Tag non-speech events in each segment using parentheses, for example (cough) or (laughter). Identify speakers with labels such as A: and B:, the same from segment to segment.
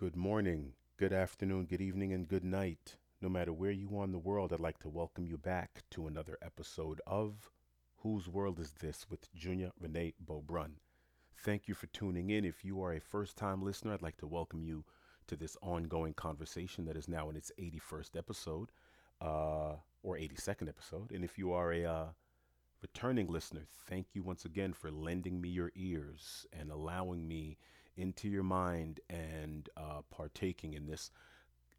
A: Good morning, good afternoon, good evening, and good night. No matter where you are in the world, I'd like to welcome you back to another episode of Whose World Is This with Junior Renee Beaubrun. Thank you for tuning in. If you are a first time listener, I'd like to welcome you to this ongoing conversation that is now in its 81st episode uh, or 82nd episode. And if you are a uh, returning listener, thank you once again for lending me your ears and allowing me into your mind and uh, partaking in this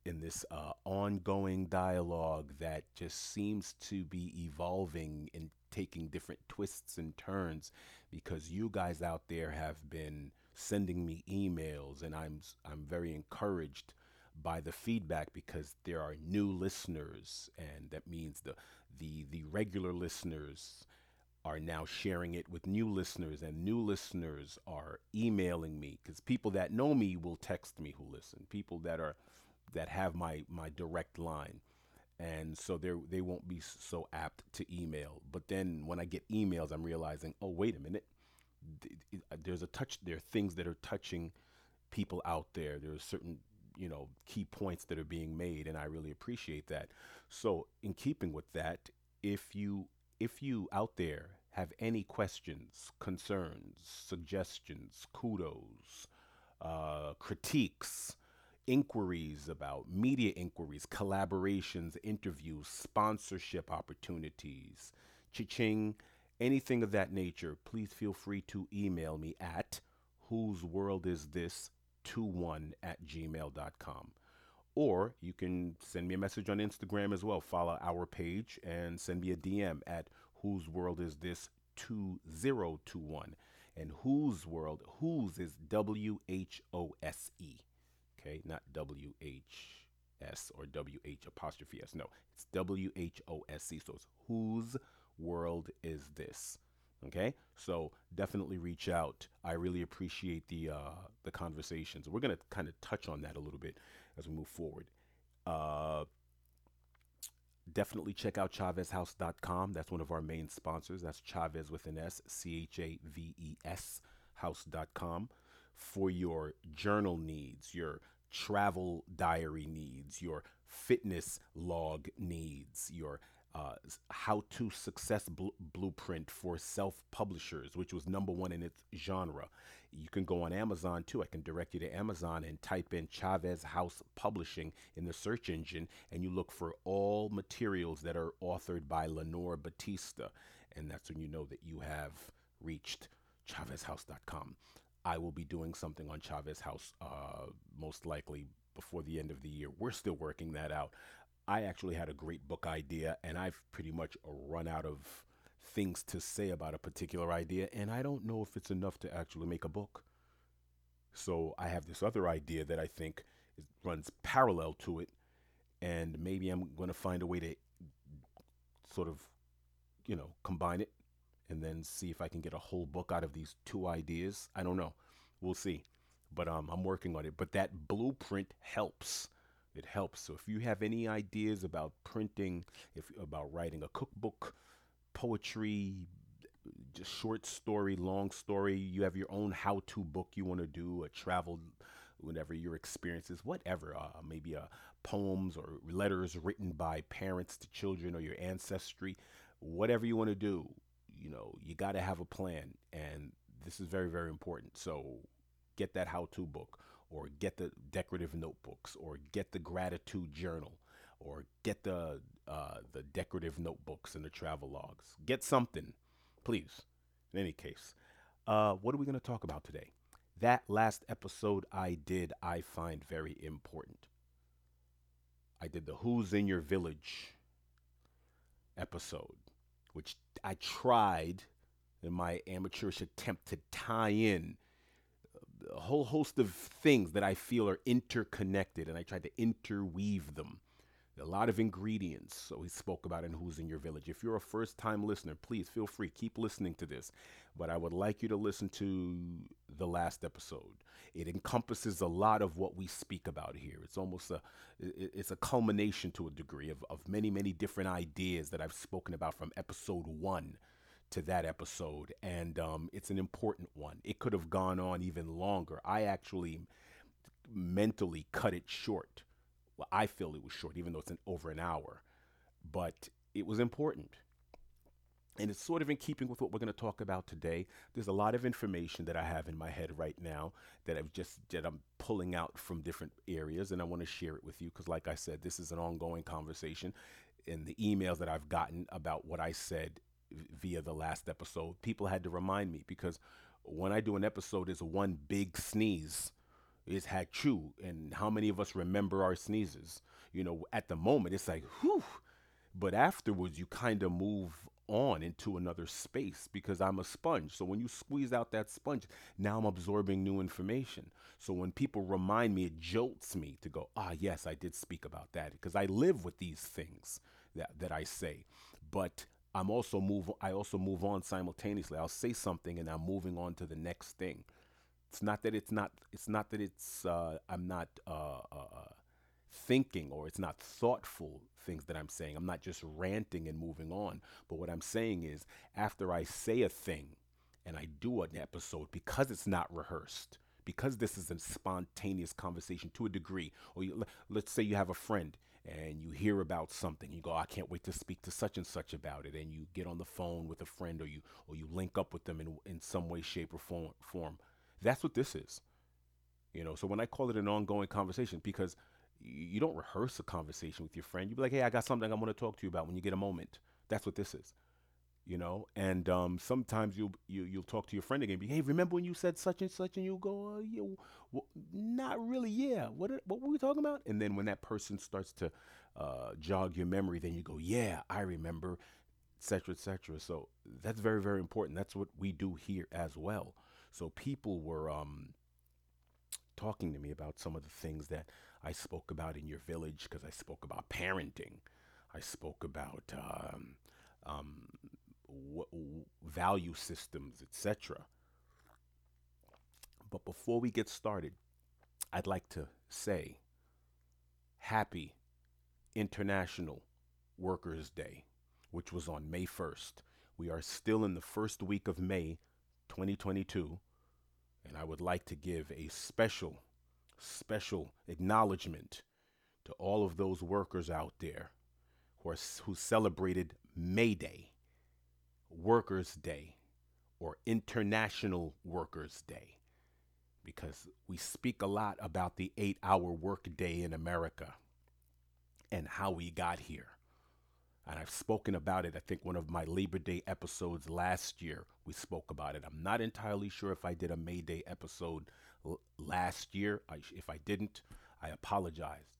A: in this uh, ongoing dialogue that just seems to be evolving and taking different twists and turns because you guys out there have been sending me emails and I'm I'm very encouraged by the feedback because there are new listeners and that means the the the regular listeners are now sharing it with new listeners and new listeners are emailing me because people that know me will text me who listen people that are that have my my direct line. And so they they won't be so apt to email. But then when i get emails i'm realizing oh wait a minute. Uh, there's a touch there are things that are touching people out there. There are certain you know key points that are being made and i really appreciate that. So in keeping with that if you if you out there have any questions, concerns, suggestions, kudos, uh, critiques, inquiries about media inquiries, collaborations, interviews, sponsorship opportunities, cha-ching, anything of that nature, please feel free to email me at whose world is this 21 at gmail.com. Or you can send me a message on Instagram as well. Follow our page and send me a DM at whose world is this 2021. And whose world, whose is W H O S E. Okay, not W H S or W H apostrophe S. No, it's W H O S E. So it's whose world is this? Okay, so definitely reach out. I really appreciate the uh, the conversations. We're gonna kind of touch on that a little bit as we move forward. Uh, definitely check out chaveshouse.com. That's one of our main sponsors. That's Chaves with an S, C H A V E S, house.com for your journal needs, your travel diary needs, your fitness log needs, your uh, how to success bl- blueprint for self publishers, which was number one in its genre. You can go on Amazon too. I can direct you to Amazon and type in Chaves House Publishing in the search engine, and you look for all materials that are authored by Lenore Batista. And that's when you know that you have reached ChavesHouse.com. I will be doing something on Chaves House uh, most likely before the end of the year. We're still working that out. I actually had a great book idea, and I've pretty much run out of things to say about a particular idea, and I don't know if it's enough to actually make a book. So I have this other idea that I think runs parallel to it, and maybe I'm going to find a way to sort of, you know, combine it and then see if I can get a whole book out of these two ideas. I don't know. We'll see. But um, I'm working on it. But that blueprint helps. It helps. So if you have any ideas about printing, if about writing a cookbook, poetry, just short story, long story. You have your own how to book you want to do, a travel, whatever your experiences, whatever. Uh, maybe uh, poems or letters written by parents to children or your ancestry, whatever you want to do. You know, you got to have a plan. And this is very, very important. So get that how to book or get the decorative notebooks or get the gratitude journal or get the uh, the decorative notebooks and the travel logs. Get something, please. In any case, uh, what are we going to talk about today? That last episode I did, I find very important. I did the Who's in Your Village episode, which I tried in my amateurish attempt to tie in a whole host of things that I feel are interconnected, and I tried to interweave them a lot of ingredients. So he spoke about in Who's in Your Village. If you're a first time listener, please feel free, keep listening to this. But I would like you to listen to the last episode. It encompasses a lot of what we speak about here. It's almost a it's a culmination to a degree of, of many, many different ideas that I've spoken about from episode one to that episode. And um, it's an important one. It could have gone on even longer. I actually mentally cut it short. Well, I feel it was short, even though it's an, over an hour, but it was important. And it's sort of in keeping with what we're going to talk about today. There's a lot of information that I have in my head right now that I've just that I'm pulling out from different areas, and I want to share it with you because, like I said, this is an ongoing conversation. And the emails that I've gotten about what I said via the last episode, people had to remind me because when I do an episode, it's one big sneeze. It's true, and how many of us remember our sneezes? You know, at the moment, it's like, whew. But afterwards, you kind of move on into another space because I'm a sponge. So when you squeeze out that sponge, now I'm absorbing new information. So when people remind me, it jolts me to go, ah, yes, I did speak about that because I live with these things that, that I say. But I'm also move I also move on simultaneously. I'll say something and I'm moving on to the next thing. It's not that it's not it's not that it's uh, I'm not uh, uh, uh thinking or it's not thoughtful things that I'm saying. I'm not just ranting and moving on. But what I'm saying is after I say a thing and I do an episode because it's not rehearsed, because this is a spontaneous conversation to a degree, or you, let's say you have a friend and you hear about something you go i can't wait to speak to such and such about it and you get on the phone with a friend or you or you link up with them in, in some way shape or form, form. That's what this is. You know so when i call it an ongoing conversation because you don't rehearse a conversation with your friend. You be like hey i got something i want to talk to you about when you get a moment. That's what this is you know and um, sometimes you'll you, you'll talk to your friend again be hey remember when you said such and such? And you go uh, yeah, well, not really yeah. What what were we talking about? And then when that person starts to uh, jog your memory then you go yeah i remember etc etc so that's very very important. That's what we do here as well. So people were um, talking to me about some of the things that i spoke about in your village because i spoke about parenting. I spoke about um, um, w- value systems, etc. But before we get started, I'd like to say happy International Workers' Day, which was on May 1st. We are still in the first week of May 2022, and I would like to give a special, special acknowledgement to all of those workers out there who, are, who celebrated May Day. Workers' Day or International Workers' Day because we speak a lot about the eight hour workday in America and how we got here. And I've spoken about it, I think, one of my Labor Day episodes last year. We spoke about it. I'm not entirely sure if I did a May Day episode l- last year. I, if I didn't, I apologize.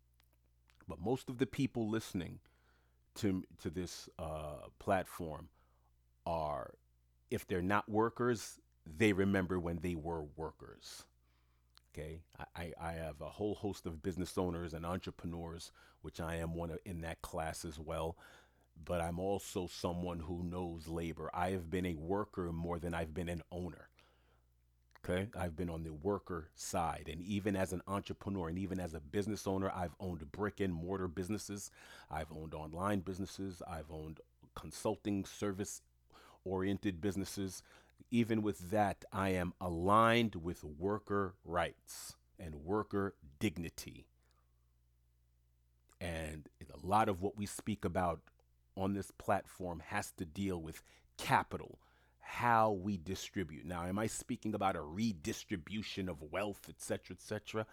A: But most of the people listening to, to this uh, platform are, if they're not workers, they remember when they were workers. Okay, I, I have a whole host of business owners and entrepreneurs, which I am one of in that class as well. But I'm also someone who knows labor. I have been a worker more than I've been an owner. Okay, I've been on the worker side, and even as an entrepreneur and even as a business owner, I've owned brick and mortar businesses, I've owned online businesses, I've owned consulting service oriented businesses. Even with that, I am aligned with worker rights and worker dignity. And a lot of what we speak about on this platform has to deal with capital, how we distribute. Now, am I speaking about a redistribution of wealth, etc., etc.?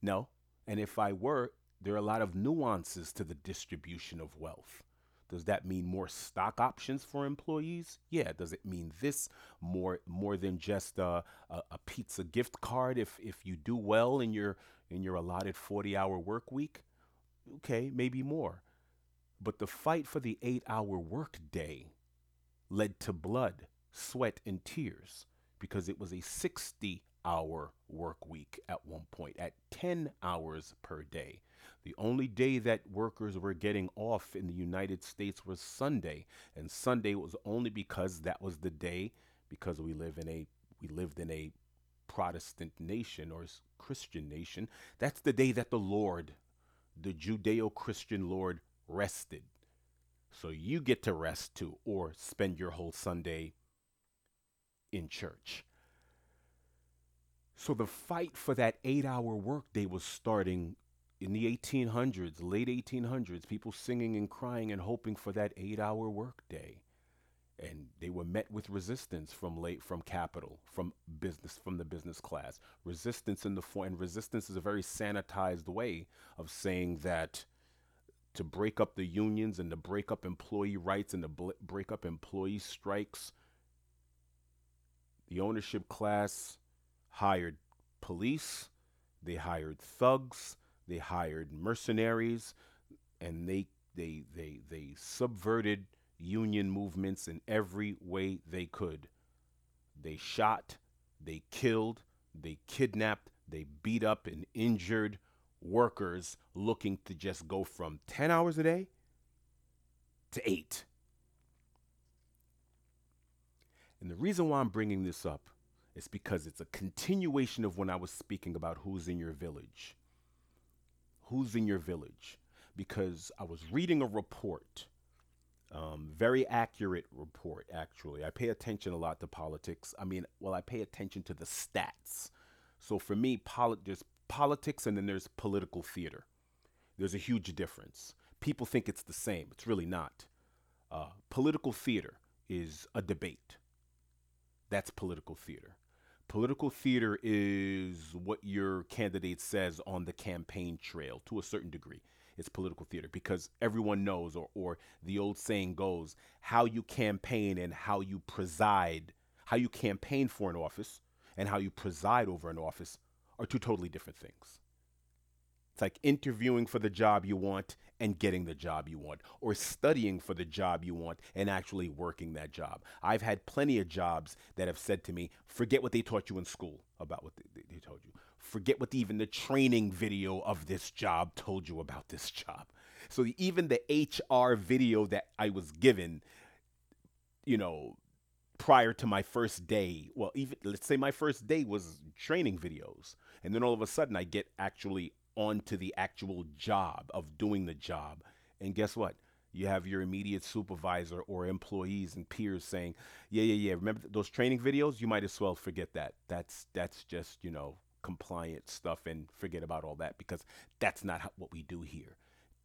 A: No. And if I were, there are a lot of nuances to the distribution of wealth. Does that mean more stock options for employees? Yeah. Does it mean this more more than just a, a, a pizza gift card if if you do well in your in your allotted 40 hour work week? Okay, maybe more. But the fight for the eight hour work day led to blood, sweat, and tears because it was a 60 hour work week at one point, at 10 hours per day. The only day that workers were getting off in the United States was Sunday, and Sunday was only because that was the day because we live in a we lived in a Protestant nation or Christian nation. That's the day that the Lord, the Judeo-Christian Lord rested. So you get to rest too or spend your whole Sunday in church. So the fight for that eight hour workday was starting in the 1800s, late 1800s, people singing and crying and hoping for that eight hour workday. And they were met with resistance from late from capital, from business, from the business class. Resistance in the form, and resistance is a very sanitized way of saying that to break up the unions and to break up employee rights and to bl- break up employee strikes. The ownership class hired police, they hired thugs, they hired mercenaries, and they they they they subverted union movements in every way they could. They shot, they killed, they kidnapped, they beat up and injured workers looking to just go from 10 hours a day to 8. And the reason why I'm bringing this up is because it's a continuation of when I was speaking about who's in your village. Who's in your village? Because I was reading a report, um, very accurate report, actually. I pay attention a lot to politics. I mean, well, I pay attention to the stats. So for me, poli- there's politics and then there's political theater. There's a huge difference. People think it's the same, it's really not. Uh, political theater is a debate. That's political theater. Political theater is what your candidate says on the campaign trail to a certain degree. It's political theater because everyone knows, or, or the old saying goes, how you campaign and how you preside, how you campaign for an office and how you preside over an office are two totally different things. It's like interviewing for the job you want and getting the job you want, or studying for the job you want and actually working that job. I've had plenty of jobs that have said to me, forget what they taught you in school about what they, they told you. Forget what even the training video of this job told you about this job. So even the HR video that I was given, you know, prior to my first day, well, even let's say my first day was training videos. And then all of a sudden I get actually onto the actual job of doing the job. And guess what? You have your immediate supervisor or employees and peers saying, "Yeah, yeah, yeah. Remember those training videos? You might as well forget that. That's that's just you know compliant stuff and forget about all that because that's not how, what we do here.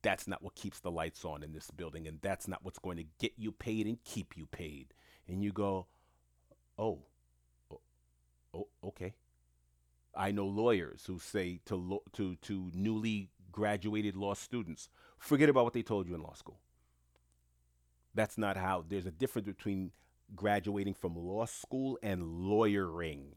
A: That's not what keeps the lights on in this building, and that's not what's going to get you paid and keep you paid." And you go, "Oh, oh, oh okay." I know lawyers who say to to to newly graduated law students, forget about what they told you in law school. That's not how. There's a difference between graduating from law school and lawyering.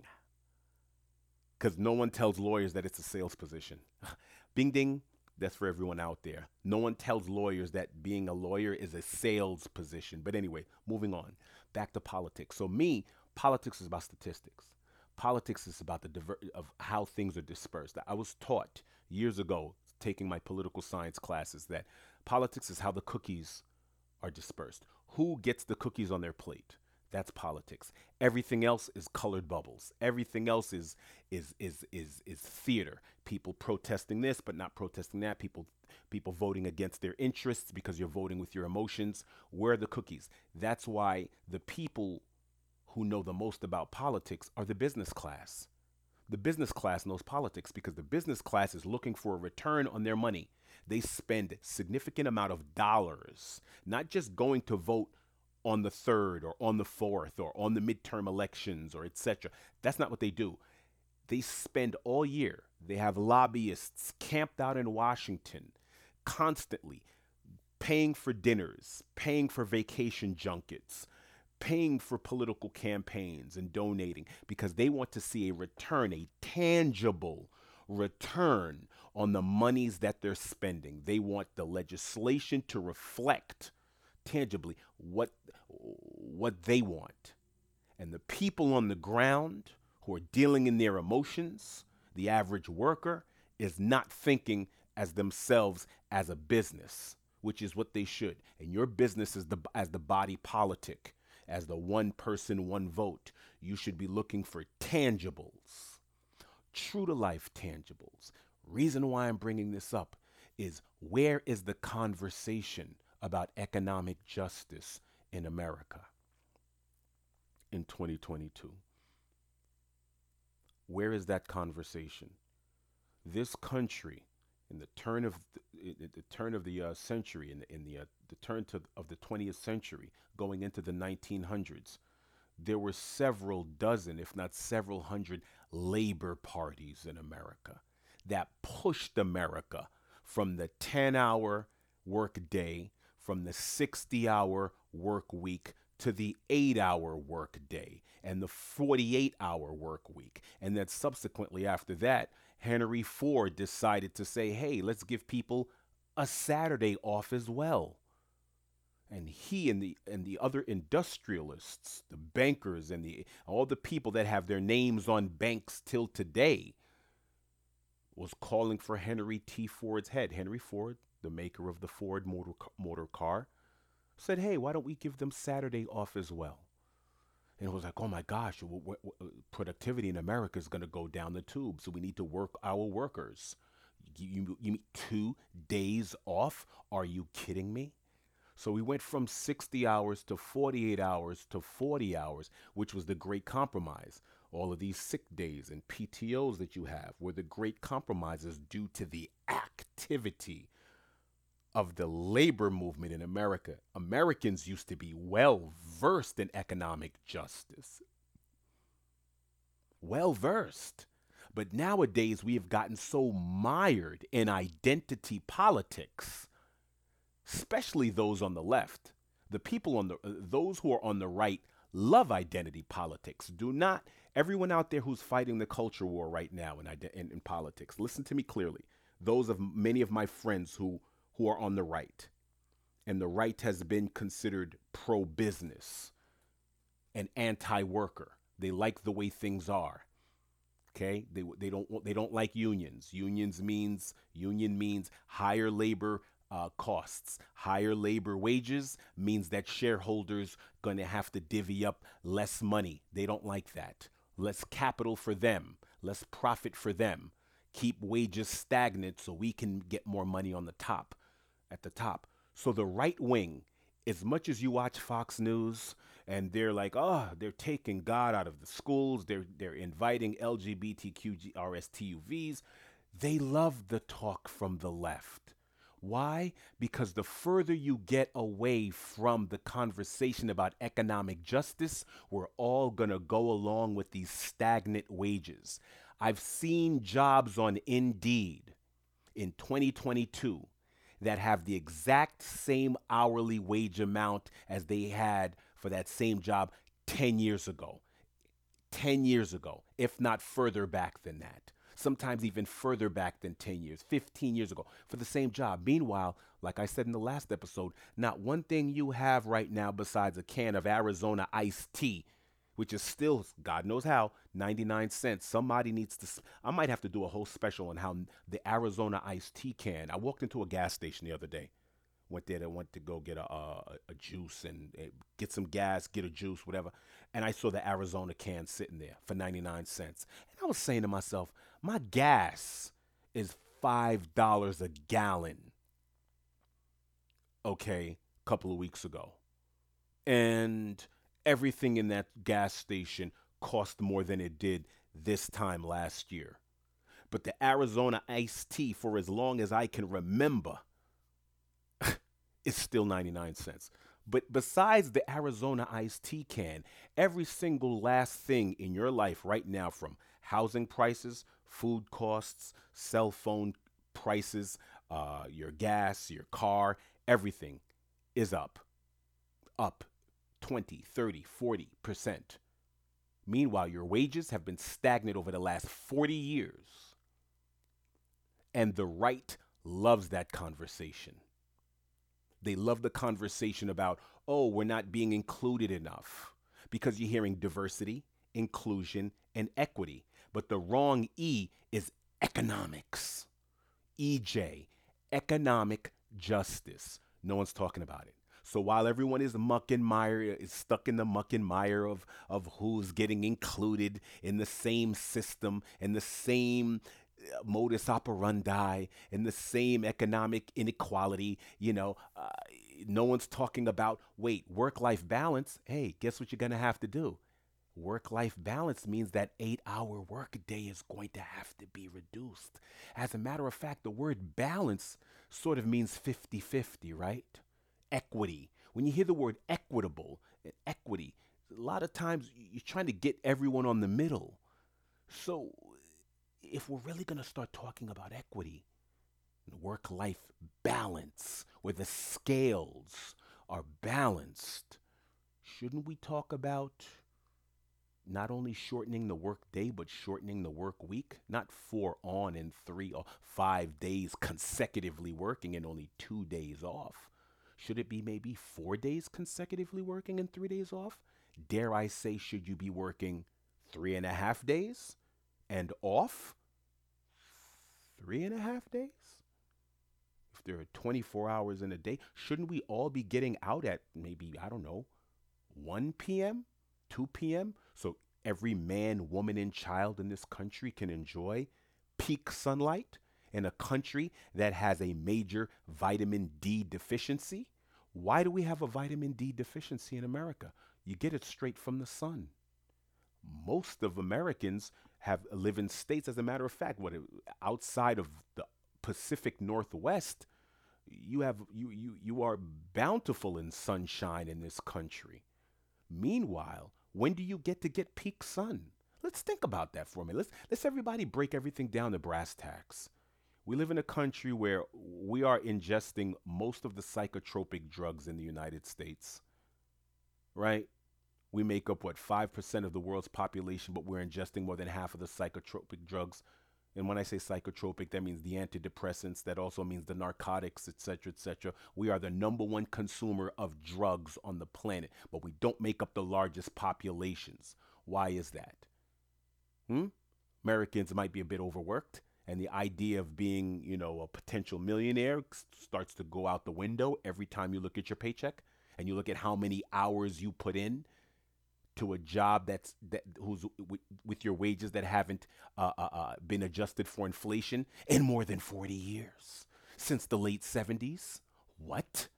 A: Because no one tells lawyers that it's a sales position. (laughs) Bing ding, that's for everyone out there. No one tells lawyers that being a lawyer is a sales position. But anyway, moving on. Back to politics. So, me, politics is about statistics. Politics is about the diver- of how things are dispersed. I was taught years ago, taking my political science classes, that politics is how the cookies are dispersed. Who gets the cookies on their plate? That's politics. Everything else is colored bubbles. Everything else is is is is is theater. People protesting this but not protesting that. People people voting against their interests because you're voting with your emotions. Where are the cookies? That's why the people who know the most about politics are the business class. The business class knows politics because the business class is looking for a return on their money. They spend significant amount of dollars, not just going to vote on the 3rd or on the 4th or on the midterm elections or etc. That's not what they do. They spend all year. They have lobbyists camped out in Washington constantly paying for dinners, paying for vacation junkets, paying for political campaigns and donating because they want to see a return, a tangible return on the monies that they're spending. They want the legislation to reflect tangibly what what they want. And the people on the ground who are dealing in their emotions, the average worker is not thinking as themselves as a business, which is what they should. And your business is the as the body politic as the one person, one vote, you should be looking for tangibles, true to life tangibles. Reason why I'm bringing this up is where is the conversation about economic justice in America in 2022? Where is that conversation? This country, in the turn of the, the turn of the uh, century, in the, in the, uh, the turn to, of the 20th century, going into the 1900s, there were several dozen, if not several hundred, labor parties in America that pushed America from the 10 hour work day, from the 60 hour work week to the eight hour work day and the 48 hour work week. And then subsequently after that, Henry Ford decided to say, hey, let's give people a Saturday off as well. And he and the and the other industrialists, the bankers and the all the people that have their names on banks till today was calling for Henry T. Ford's head. Henry Ford, the maker of the Ford motor, motor car, said, hey, why don't we give them Saturday off as well? And it was like, oh my gosh, w- w- productivity in America is going to go down the tube. So we need to work our workers. You, you, you mean two days off? Are you kidding me? So we went from 60 hours to 48 hours to 40 hours, which was the great compromise. All of these sick days and PTOs that you have were the great compromises due to the activity of the labor movement in America. Americans used to be well versed in economic justice. Well versed. But nowadays we have gotten so mired in identity politics, especially those on the left. The people on the uh, those who are on the right love identity politics. Do not everyone out there who's fighting the culture war right now in, in, in politics. Listen to me clearly. Those of many of my friends who who are on the right. And the right has been considered pro business and anti worker. They like the way things are. Okay? They, they, don't, they don't like unions. Unions means, union means higher labor uh, costs. Higher labor wages means that shareholders going to have to divvy up less money. They don't like that. Less capital for them, less profit for them. Keep wages stagnant so we can get more money on the top at the top. So the right wing, as much as you watch Fox News and they're like, oh, they're taking God out of the schools, they're they're inviting LGBTQ RSTUVs, they love the talk from the left. Why? Because the further you get away from the conversation about economic justice, we're all going to go along with these stagnant wages. I've seen jobs on Indeed in 2022 that have the exact same hourly wage amount as they had for that same job 10 years ago. 10 years ago, if not further back than that. Sometimes even further back than 10 years, 15 years ago, for the same job. Meanwhile, like I said in the last episode, not one thing you have right now besides a can of Arizona iced tea which is still God knows how 99 cents. Somebody needs to. I might have to do a whole special on how the Arizona iced tea can. I walked into a gas station the other day. Went there. I went to go get a, a, a juice and uh, get some gas, get a juice, whatever. And I saw the Arizona can sitting there for 99 cents. And I was saying to myself, my gas is five dollars a gallon. Okay, a couple of weeks ago, and everything in that gas station cost more than it did this time last year. But the Arizona iced tea, for as long as I can remember, (laughs) is still 99 cents. But besides the Arizona iced tea can, every single last thing in your life right now, from housing prices, food costs, cell phone prices, uh, your gas, your car, everything is up. Up 20, 30, 40%. Meanwhile, your wages have been stagnant over the last 40 years. And the right loves that conversation. They love the conversation about, oh, we're not being included enough because you're hearing diversity, inclusion, and equity. But the wrong E is economics. EJ, economic justice. No one's talking about it. So while everyone is muck and mire, is stuck in the muck and mire of, of who's getting included in the same system and the same uh, modus operandi and the same economic inequality, you know, uh, no one's talking about, wait, work life balance. Hey, guess what you're going to have to do? Work life balance means that eight hour workday is going to have to be reduced. As a matter of fact, the word balance sort of means 50 50, right? Equity. When you hear the word equitable equity, a lot of times you're trying to get everyone on the middle. So if we're really going to start talking about equity, work life balance, where the scales are balanced, shouldn't we talk about not only shortening the work day, but shortening the work week? Not four on and three or five days consecutively working and only two days off. Should it be maybe four days consecutively working and three days off? Dare I say, should you be working three and a half days and off three and a half days? If there are 24 hours in a day, shouldn't we all be getting out at maybe, I don't know, 1 p.m., 2 p.m.? So every man, woman, and child in this country can enjoy peak sunlight in a country that has a major vitamin D deficiency? Why do we have a vitamin D deficiency in America? You get it straight from the sun. Most of Americans have live in states, as a matter of fact, what outside of the Pacific Northwest, you have you you you are bountiful in sunshine in this country. Meanwhile, when do you get to get peak sun? Let's think about that for a minute. Let's let's everybody break everything down to brass tacks. We live in a country where we are ingesting most of the psychotropic drugs in the United States. Right? We make up what 5% of the world's population, but we're ingesting more than half of the psychotropic drugs. And when I say psychotropic, that means the antidepressants, that also means the narcotics, etc., etc. We are the number one consumer of drugs on the planet, but we don't make up the largest populations. Why is that? Hmm? Americans might be a bit overworked and the idea of being, you know, a potential millionaire starts to go out the window every time you look at your paycheck and you look at how many hours you put in to a job that's that who's w- with your wages that haven't uh, uh, uh, been adjusted for inflation in more than 40 years since the late 70s. What?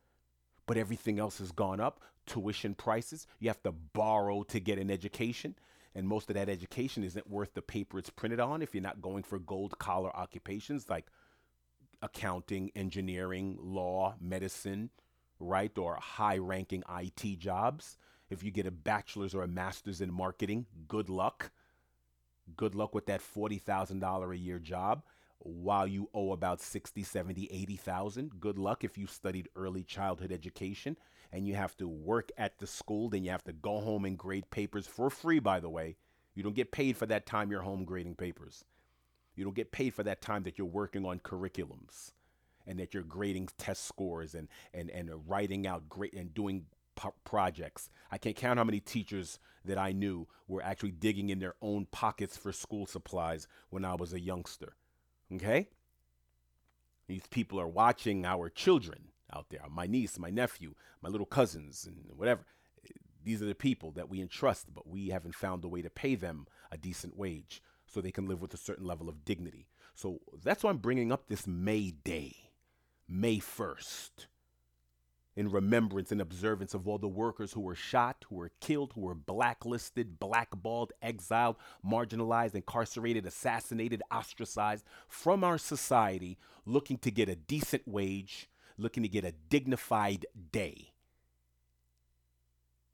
A: But everything else has gone up. Tuition prices. You have to borrow to get an education and most of that education isn't worth the paper it's printed on if you're not going for gold collar occupations like accounting, engineering, law, medicine, right? Or high ranking IT jobs. If you get a bachelor's or a master's in marketing, good luck. Good luck with that $40,000 a year job while you owe about 60, 70, 80,000. Good luck if you studied early childhood education and you have to work at the school, then you have to go home and grade papers for free, by the way. You don't get paid for that time you're home grading papers. You don't get paid for that time that you're working on curriculums and that you're grading test scores and, and, and writing out great and doing projects. I can't count how many teachers that I knew were actually digging in their own pockets for school supplies when I was a youngster. Okay? These people are watching our children out there my niece, my nephew, my little cousins, and whatever. These are the people that we entrust, but we haven't found a way to pay them a decent wage so they can live with a certain level of dignity. So that's why I'm bringing up this May Day, May 1st, in remembrance and observance of all the workers who were shot, who were killed, who were blacklisted, blackballed, exiled, marginalized, incarcerated, assassinated, ostracized from our society, looking to get a decent wage looking to get a dignified day.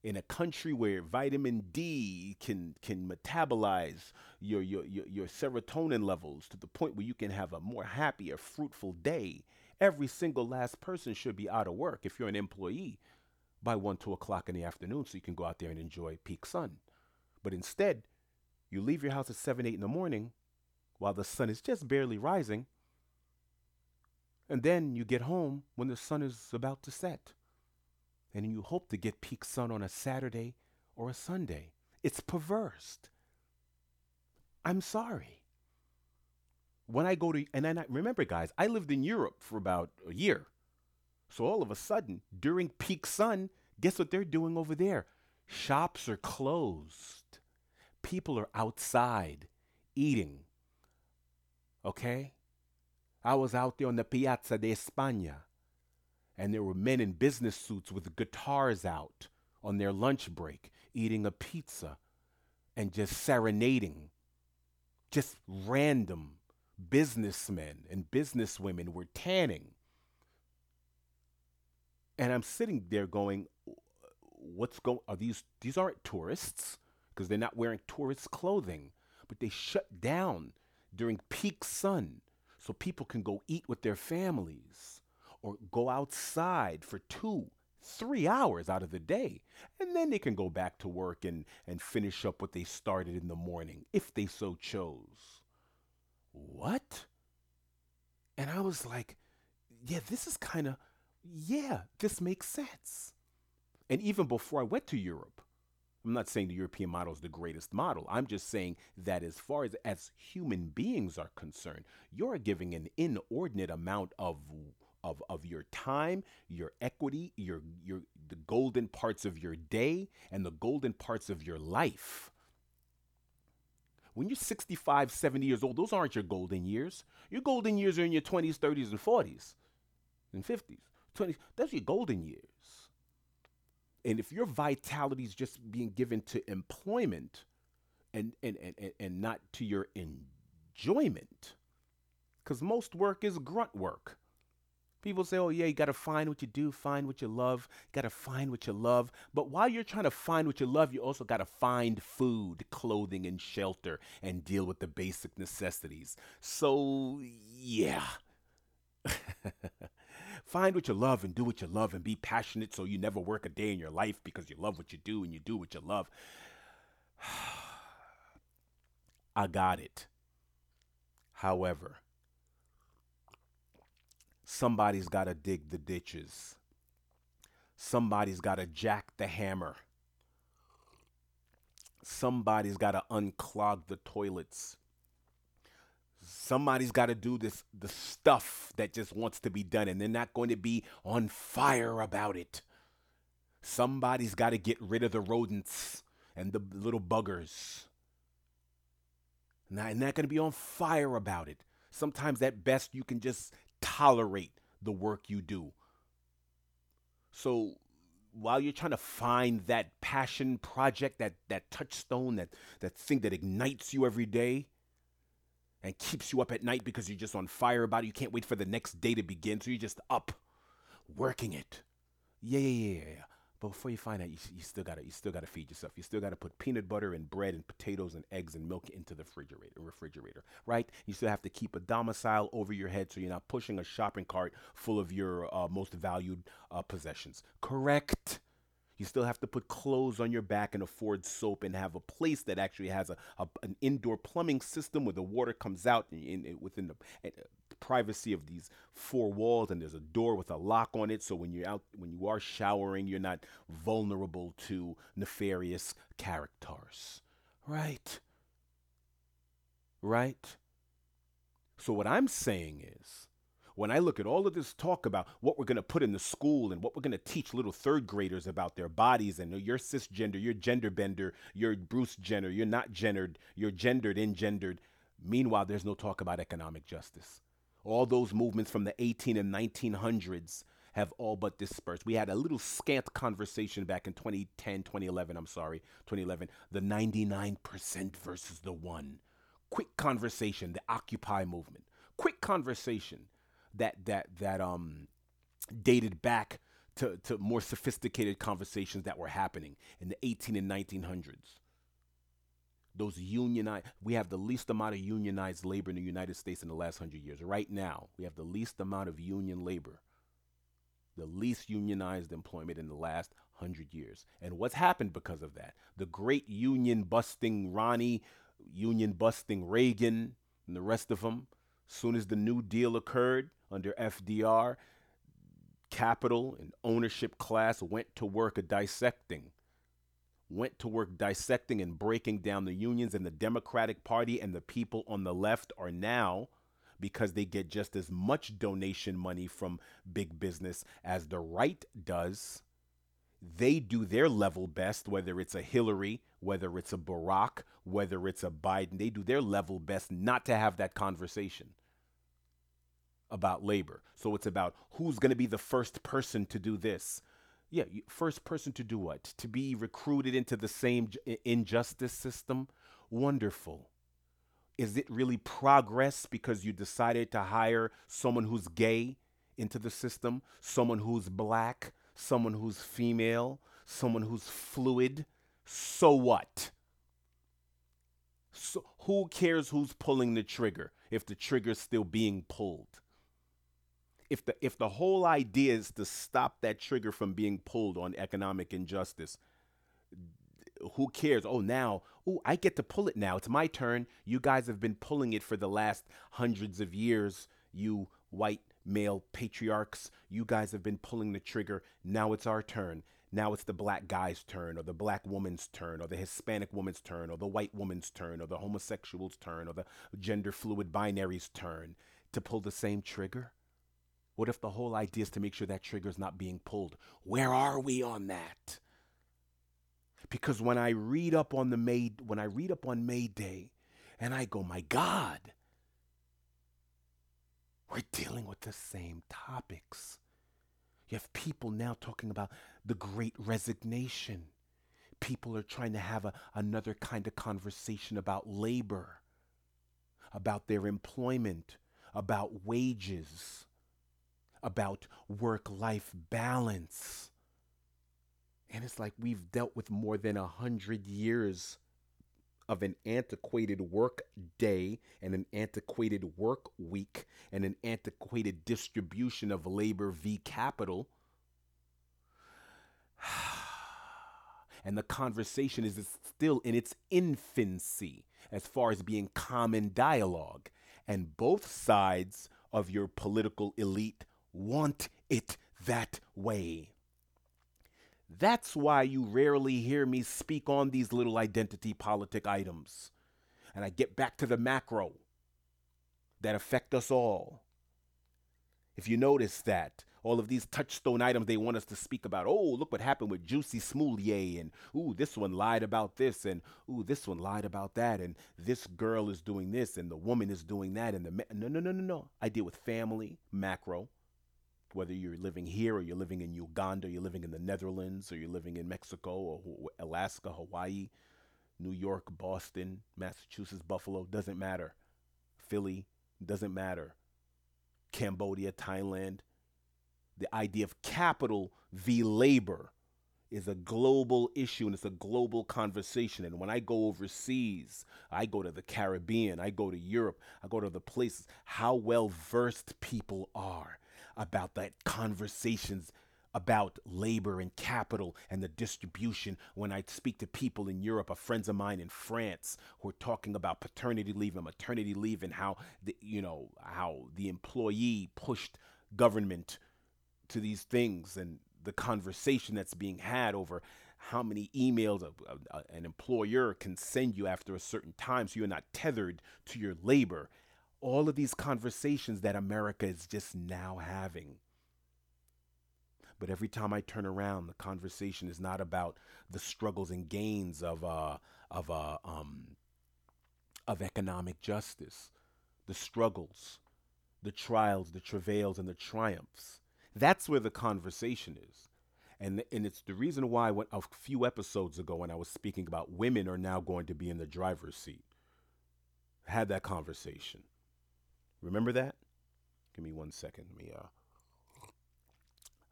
A: In a country where vitamin D can can metabolize your, your, your, your serotonin levels to the point where you can have a more happy, happier, fruitful day, every single last person should be out of work if you're an employee by 1, 2 o'clock in the afternoon so you can go out there and enjoy peak sun. But instead, you leave your house at 7, 8 in the morning while the sun is just barely rising and then you get home when the sun is about to set. And you hope to get peak sun on a Saturday or a Sunday. It's perverse. I'm sorry. When I go to, and then I, remember, guys, I lived in Europe for about a year. So all of a sudden, during peak sun, guess what they're doing over there? Shops are closed. People are outside eating. Okay? I was out there on the Piazza de España, and there were men in business suits with guitars out on their lunch break, eating a pizza and just serenading just random businessmen and businesswomen were tanning. And I'm sitting there going, what's going are these these aren't tourists because they're not wearing tourist clothing, but they shut down during peak sun so people can go eat with their families or go outside for 2 3 hours out of the day and then they can go back to work and and finish up what they started in the morning if they so chose. What? And I was like, yeah, this is kind of yeah, this makes sense. And even before I went to Europe, I'm not saying the European model is the greatest model. I'm just saying that as far as as human beings are concerned, you're giving an inordinate amount of of, of your time, your equity, your your the golden parts of your day and the golden parts of your life. When you're 65, 70 years old, those aren't your golden years. Your golden years are in your 20s, 30s, and 40s and 50s. 20s, that's your golden years. And if your vitality is just being given to employment and, and, and, and not to your enjoyment, because most work is grunt work. People say, oh, yeah, you got to find what you do, find what you love, got to find what you love. But while you're trying to find what you love, you also got to find food, clothing, and shelter and deal with the basic necessities. So, yeah. (laughs) Find what you love and do what you love and be passionate so you never work a day in your life because you love what you do and you do what you love. (sighs) I got it. However, somebody's got to dig the ditches. Somebody's got to jack the hammer. Somebody's got to unclog the toilets somebody's got to do this the stuff that just wants to be done and they're not going to be on fire about it somebody's got to get rid of the rodents and the little buggers and they're not going to be on fire about it sometimes at best you can just tolerate the work you do so while you're trying to find that passion project that that touchstone that that thing that ignites you every day and keeps you up at night because you're just on fire about it. You can't wait for the next day to begin, so you're just up working it. Yeah, yeah, yeah, yeah. But before you find out, you, you still gotta you still gotta feed yourself. You still gotta put peanut butter and bread and potatoes and eggs and milk into the refrigerator. Refrigerator, right? You still have to keep a domicile over your head so you're not pushing a shopping cart full of your uh, most valued uh, possessions. Correct. You still have to put clothes on your back and afford soap and have a place that actually has a, a an indoor plumbing system where the water comes out in, in within the, uh, the, privacy of these four walls and there's a door with a lock on it so when you're out when you are showering you're not vulnerable to nefarious characters. Right? Right? So what I'm saying is when I look at all of this talk about what we're going to put in the school and what we're going to teach little third graders about their bodies and you're cisgender, you're gender bender, you're Bruce Jenner, you're not gendered, you're gendered, engendered. Meanwhile, there's no talk about economic justice. All those movements from the 18 and 1900s have all but dispersed. We had a little scant conversation back in 2010, 2011, I'm sorry, 2011, the 99% versus the 1. Quick conversation, the Occupy movement. Quick conversation that that that um dated back to, to more sophisticated conversations that were happening in the 18 and 1900s. Those unionized, we have the least amount of unionized labor in the United States in the last hundred years. Right now, we have the least amount of union labor, the least unionized employment in the last hundred years. And what's happened because of that? The great union busting Ronnie, union busting Reagan, and the rest of them. Soon as the New Deal occurred, under FDR, capital and ownership class went to work dissecting, went to work dissecting and breaking down the unions, and the Democratic Party and the people on the left are now. Because they get just as much donation money from big business as the right does, they do their level best, whether it's a Hillary, whether it's a Barack, whether it's a Biden, they do their level best not to have that conversation about labor. So it's about who's going to be the first person to do this. Yeah, first person to do what? To be recruited into the same injustice system? Wonderful. Is it really progress because you decided to hire someone who's gay into the system, someone who's black, someone who's female, someone who's fluid? So what? So who cares who's pulling the trigger if the trigger's still being pulled? If the if the whole idea is to stop that trigger from being pulled on economic injustice, who cares? Oh, now, oh, I get to pull it now. It's my turn. You guys have been pulling it for the last hundreds of years. You white male patriarchs, you guys have been pulling the trigger. Now it's our turn. Now it's the black guy's turn, or the black woman's turn, or the Hispanic woman's turn, or the white woman's turn, or the homosexual's turn, or the gender fluid binary's turn to pull the same trigger. What if the whole idea is to make sure that trigger is not being pulled? Where are we on that? because when I read up on the May when I read up on May Day and I go, my God, we're dealing with the same topics. You have people now talking about the great resignation. People are trying to have a, another kind of conversation about labor, about their employment, about wages, about work life balance. And it's like we've dealt with more than a hundred years of an antiquated work day and an antiquated work week and an antiquated distribution of labor v capital. (sighs) And the conversation is still in its infancy as far as being common dialogue. And both sides of your political elite want it that way. That's why you rarely hear me speak on these little identity politic items. And I get back to the macro that affect us all. If you notice that, all of these touchstone items they want us to speak about. Oh, look what happened with Jussie Smollett, and ooh, this one lied about this, and ooh, this one lied about that, and this girl is doing this, and the woman is doing that, and the ma- no, no, no, no, no. I deal with family, macro, whether you're living here or you're living in Uganda, you're living in the Netherlands, or you're living in Mexico or Alaska, Hawaii, New York, Boston, Massachusetts, Buffalo, doesn't matter. Philly, doesn't matter. Cambodia, Thailand. The idea of capital v labor is a global issue and it's a global conversation. And when I go overseas, I go to the Caribbean, I go to Europe, I go to the places, how well versed people are about that conversations about labor and capital and the distribution when I speak to people in Europe, or friends of mine in France who are talking about paternity leave and maternity leave and how the, you know how the employee pushed government to these things and the conversation that's being had over how many emails a- a- an employer can send you after a certain time so you're not tethered to your labor. All of these conversations that America is just now having. But every time I turn around, the conversation is not about the struggles and gains of uh, of uh, um, of economic justice, the struggles, the trials, the travails, and the triumphs. That's where the conversation is. And, and it's the reason why when, a few episodes ago when I was speaking about women are now going to be in the driver's seat, had that conversation. Remember that? Give me one second. Me uh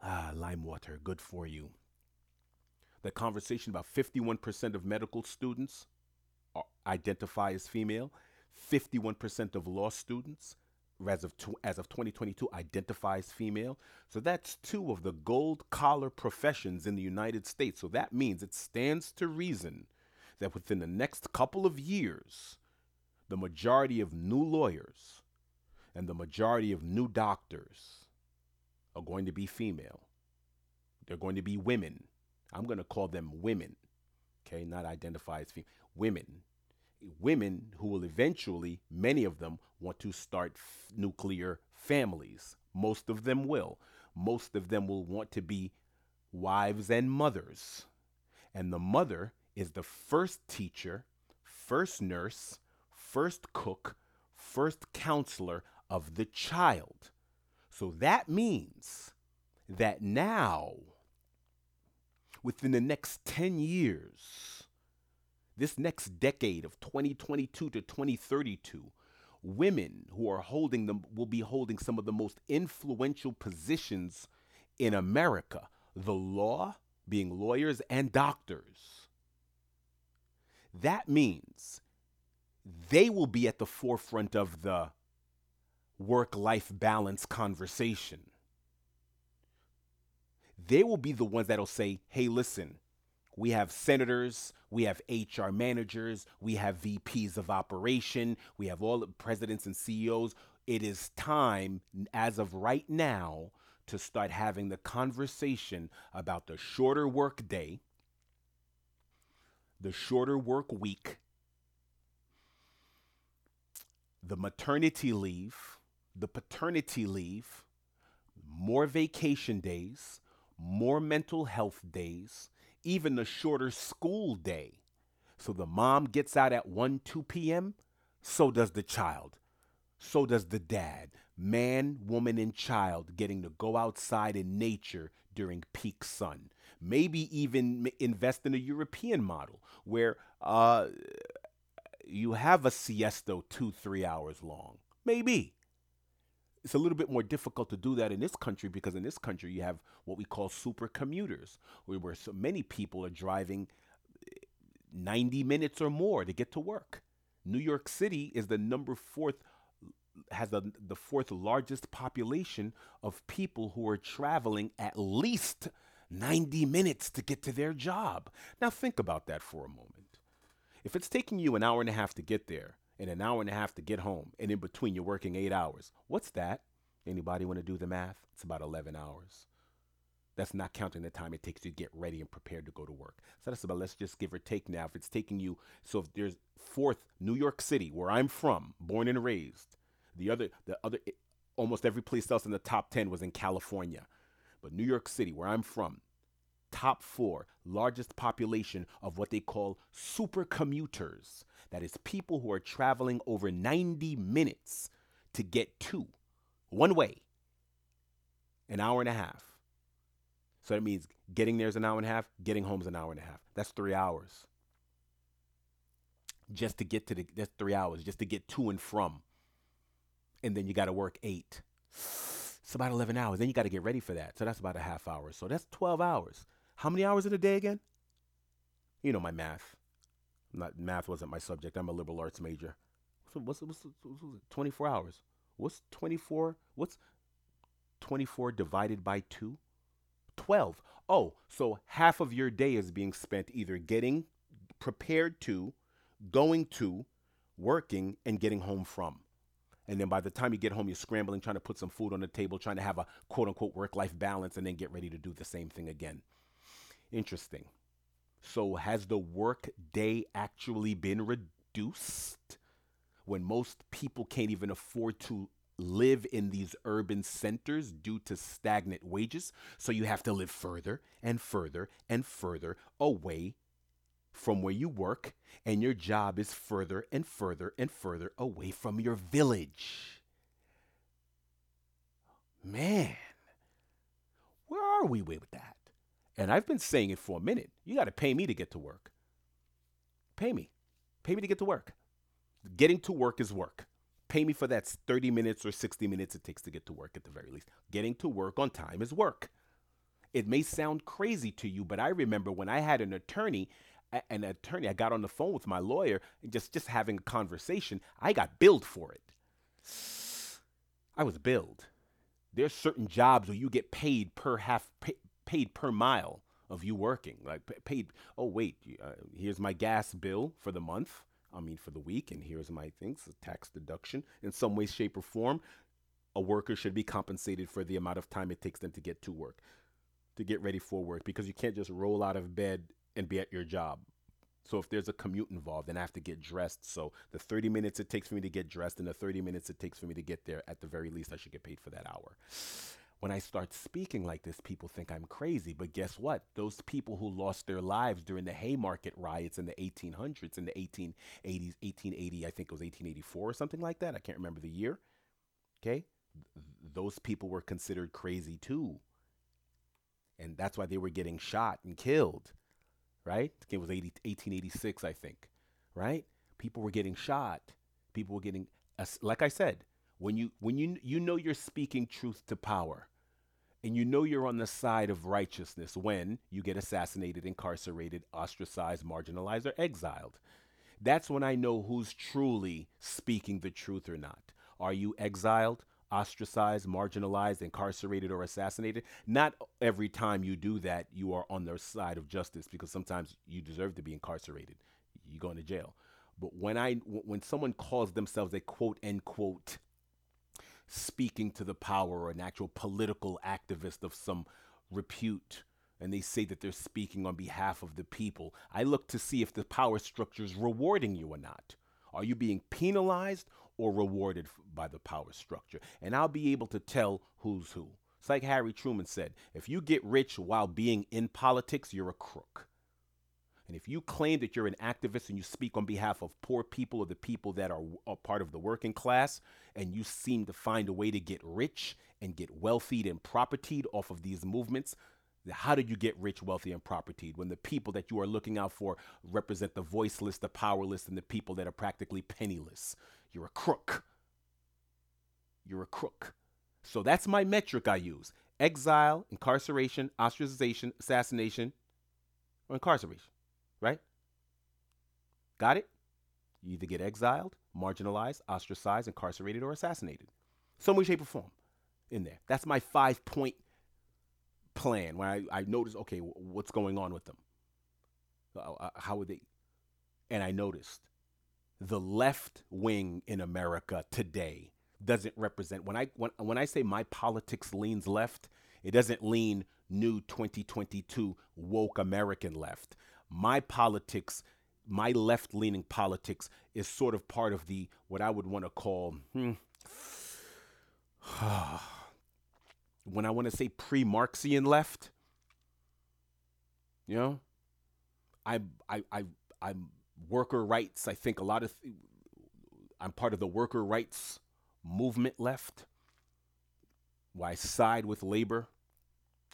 A: ah lime water, good for you. The conversation about 51% of medical students identify as female, 51% of law students as of tw- as of 2022 identify as female. So that's two of the gold collar professions in the United States. So that means it stands to reason that within the next couple of years, the majority of new lawyers and the majority of new doctors are going to be female. They're going to be women. I'm going to call them women, okay, not identify as female. Women. Women who will eventually, many of them, want to start f- nuclear families. Most of them will. Most of them will want to be wives and mothers. And the mother is the first teacher, first nurse, first cook, first counselor of the child. So that means that now within the next 10 years, this next decade of 2022 to 2032, women who are holding them will be holding some of the most influential positions in America, the law, being lawyers and doctors. That means they will be at the forefront of the work life balance conversation. They will be the ones that'll say, hey, listen, we have senators, we have HR managers, we have VPs of operation, we have all the presidents and CEOs. It is time, as of right now, to start having the conversation about the shorter work day, the shorter work week, the maternity leave, the paternity leave, more vacation days, more mental health days, even the shorter school day. So the mom gets out at 1, 2 p.m., so does the child. So does the dad. Man, woman, and child getting to go outside in nature during peak sun. Maybe even invest in a European model where uh, you have a siesta two, three hours long. Maybe. It's a little bit more difficult to do that in this country because in this country you have what we call super commuters, where, so many people are driving eh, 90 minutes or more to get to work. New York City is the number fourth has the, the fourth largest population of people who are traveling at least 90 minutes to get to their job. Now think about that for a moment. If it's taking you an hour and a half to get there, and an hour and a half to get home, and in between you're working eight hours. What's that? Anybody want to do the math? It's about 11 hours. That's not counting the time it takes you to get ready and prepared to go to work. So that's about, let's just give or take now. If it's taking you, so if there's fourth, New York City, where I'm from, born and raised, the other, the other, eh, almost every place else in the top 10 was in California. But New York City, where I'm from, top four largest population of what they call super commuters. That is people who are traveling over 90 minutes to get to one way, an hour and a half. So that means getting there is an hour and a half, getting home is an hour and a half. That's three hours. Just to get to the, that's three hours, just to get to and from. And then you got to work eight. It's about 11 hours. Then you got to get ready for that. So that's about a half hour. So that's 12 hours. How many hours in a day again? You know my math. Not math wasn't my subject. I'm a liberal arts major. What's what's, what's, what's 24 hours? What's 24? What's 24 divided by 2? 12. Oh, so half of your day is being spent either getting prepared to, going to, working, and getting home from. And then by the time you get home, you're scrambling, trying to put some food on the table, trying to have a quote unquote work life balance, and then get ready to do the same thing again. Interesting. So, has the work day actually been reduced when most people can't even afford to live in these urban centers due to stagnant wages? So, you have to live further and further and further away from where you work, and your job is further and further and further away from your village. Man, where are we with that? And I've been saying it for a minute. You got to pay me to get to work. Pay me. Pay me to get to work. Getting to work is work. Pay me for that 30 minutes or 60 minutes it takes to get to work at the very least. Getting to work on time is work. It may sound crazy to you, but I remember when I had an attorney, an attorney, I got on the phone with my lawyer just, just having a conversation, I got billed for it. I was billed. There's certain jobs where you get paid per half paid per mile of you working. Like paid. Oh wait, uh, here's my gas bill for the month. I mean for the week, and here's my things, tax deduction. In some way, shape, or form, a worker should be compensated for the amount of time it takes them to get to work, to get ready for work, because you can't just roll out of bed and be at your job. So if there's a commute involved, then I have to get dressed. So the 30 minutes it takes for me to get dressed and the 30 minutes it takes for me to get there, at the very least, I should get paid for that hour when I start speaking like this, people think I'm crazy. But guess what? Those people who lost their lives during the Haymarket riots in the 1800s, in the 1880s, 1880, I think it was 1884 or something like that. I can't remember the year. Okay? Those people were considered crazy too. and that's why they were getting shot and killed, right? It was 80, 1886, I think, right? People were getting shot. People were getting, like I said, when you when you you know you're speaking truth to power, and you know you're on the side of righteousness when you get assassinated, incarcerated, ostracized, marginalized, or exiled. That's when I know who's truly speaking the truth or not. Are you exiled? ostracized, marginalized, incarcerated, or assassinated. Not every time you do that, you are on the side of justice because sometimes you deserve to be incarcerated. You go into jail. But when I when someone calls themselves a quote end quote speaking to the power or an actual political activist of some repute and they say that they're speaking on behalf of the people, I look to see if the power structure is rewarding you or not. Are you being penalized or rewarded by the power structure. And I'll be able to tell who's who. It's like Harry Truman said if you get rich while being in politics, you're a crook. And if you claim that you're an activist and you speak on behalf of poor people or the people that are, a part of the working class, and you seem to find a way to get rich and get wealthy and propertied off of these movements, how did you get rich, wealthy, and propertied when the people that you are looking out for represent the voiceless, the powerless, and the people that are practically penniless? You're a crook. You're a crook. So that's my metric I use exile, incarceration, ostracization, assassination, or incarceration. Right? Got it? You either get exiled, marginalized, ostracized, incarcerated, or assassinated. Some way, shape, or form in there. That's my five point plan when I, I noticed, okay, what's going on with them? Uh, uh how would they? And I noticed the left wing in America today doesn't represent when I when when I say my politics leans left, it doesn't lean new 2022 woke American left. My politics, my left-leaning politics is sort of part of the what I would want to call hmm, (sighs) when I want to say pre-Marxian left. You know, I I I I'm worker rights. I think a lot of th- I'm part of the worker rights movement left. I side with labor.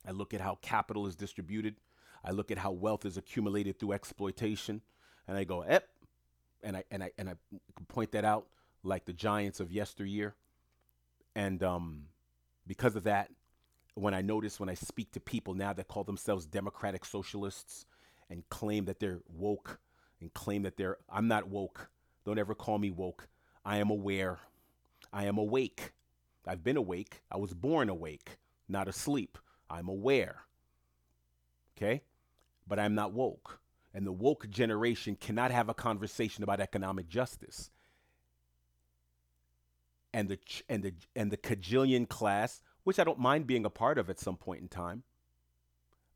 A: I look at how capital is distributed. I look at how wealth is accumulated through exploitation, and I go, "Ep," and I and I and I point that out like the giants of yesteryear. And um, because of that, when I notice when I speak to people now that call themselves democratic socialists and claim that they're woke and claim that they're I'm not woke. Don't ever call me woke. I am aware. I am awake. I've been awake. I was born awake, not asleep. I'm aware. Okay? But I'm not woke. And the woke generation cannot have a conversation about economic justice. And the and the and the cajillion class, which I don't mind being a part of at some point in time,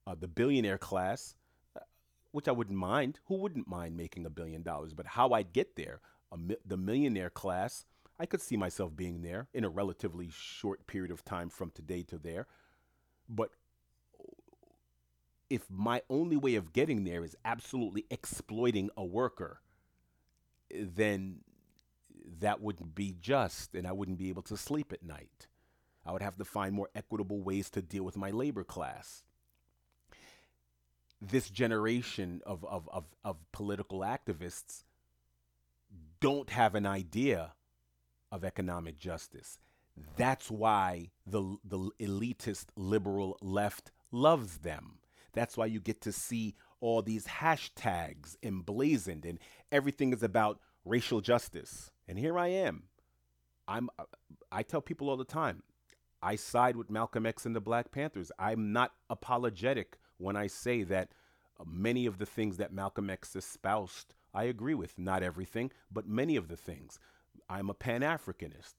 A: uh, the billionaire class, which I wouldn't mind. Who wouldn't mind making a billion dollars? But how I'd get there, mi- the millionaire class, I could see myself being there in a relatively short period of time from today to there. But if my only way of getting there is absolutely exploiting a worker, then that wouldn't be just, and I wouldn't be able to sleep at night. I would have to find more equitable ways to deal with my labor class this generation of, of, of, of political activists don't have an idea of economic justice. That's why the, the elitist liberal left loves them. That's why you get to see all these hashtags emblazoned and everything is about racial justice. And here I am. I'm I tell people all the time, I side with Malcolm X and the Black Panthers. I'm not apologetic when I say that uh, many of the things that Malcolm X espoused, I agree with. Not everything, but many of the things. I'm a Pan Africanist.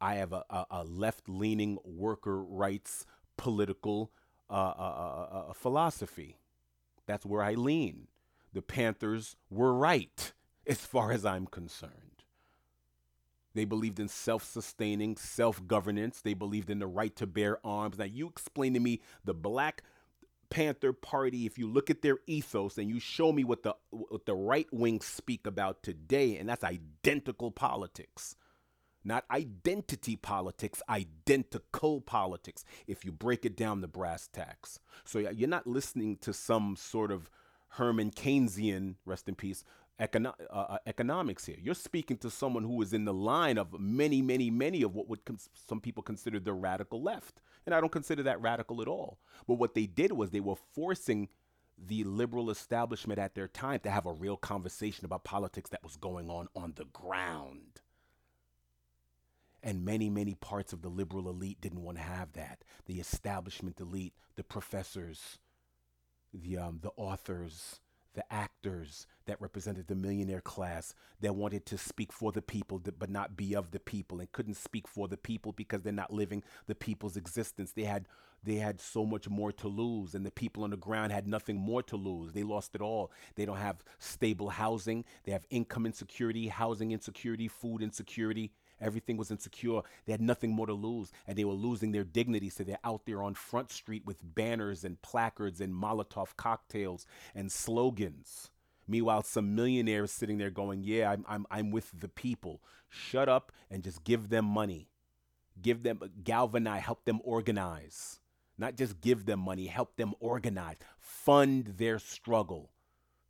A: I have a, a, a left leaning worker rights political uh, uh, uh, philosophy. That's where I lean. The Panthers were right (laughs) as far as I'm concerned. They believed in self sustaining, self governance. They believed in the right to bear arms. Now, you explain to me the Black Panther Party, if you look at their ethos and you show me what the what the right wing speak about today, and that's identical politics. Not identity politics, identical politics, if you break it down the brass tacks. So you're not listening to some sort of Herman Keynesian, rest in peace, econo- uh, uh, economics here. You're speaking to someone who is in the line of many, many, many of what would cons- some people consider the radical left. And I don't consider that radical at all. But what they did was they were forcing the liberal establishment at their time to have a real conversation about politics that was going on on the ground. And many, many parts of the liberal elite didn't want to have that. The establishment elite, the professors, the, um, the authors, the actors that represented the millionaire class that wanted to speak for the people but not be of the people and couldn't speak for the people because they're not living the people's existence. They had they had so much more to lose and the people on the ground had nothing more to lose. They lost it all. They don't have stable housing. They have income insecurity housing insecurity food insecurity Everything was insecure. They had nothing more to lose, and they were losing their dignity. So they're out there on Front Street with banners and placards and Molotov cocktails and slogans. Meanwhile, some millionaires sitting there going, Yeah, I'm, I'm, I'm with the people. Shut up and just give them money. Give them, galvanize, help them organize. Not just give them money, help them organize. Fund their struggle.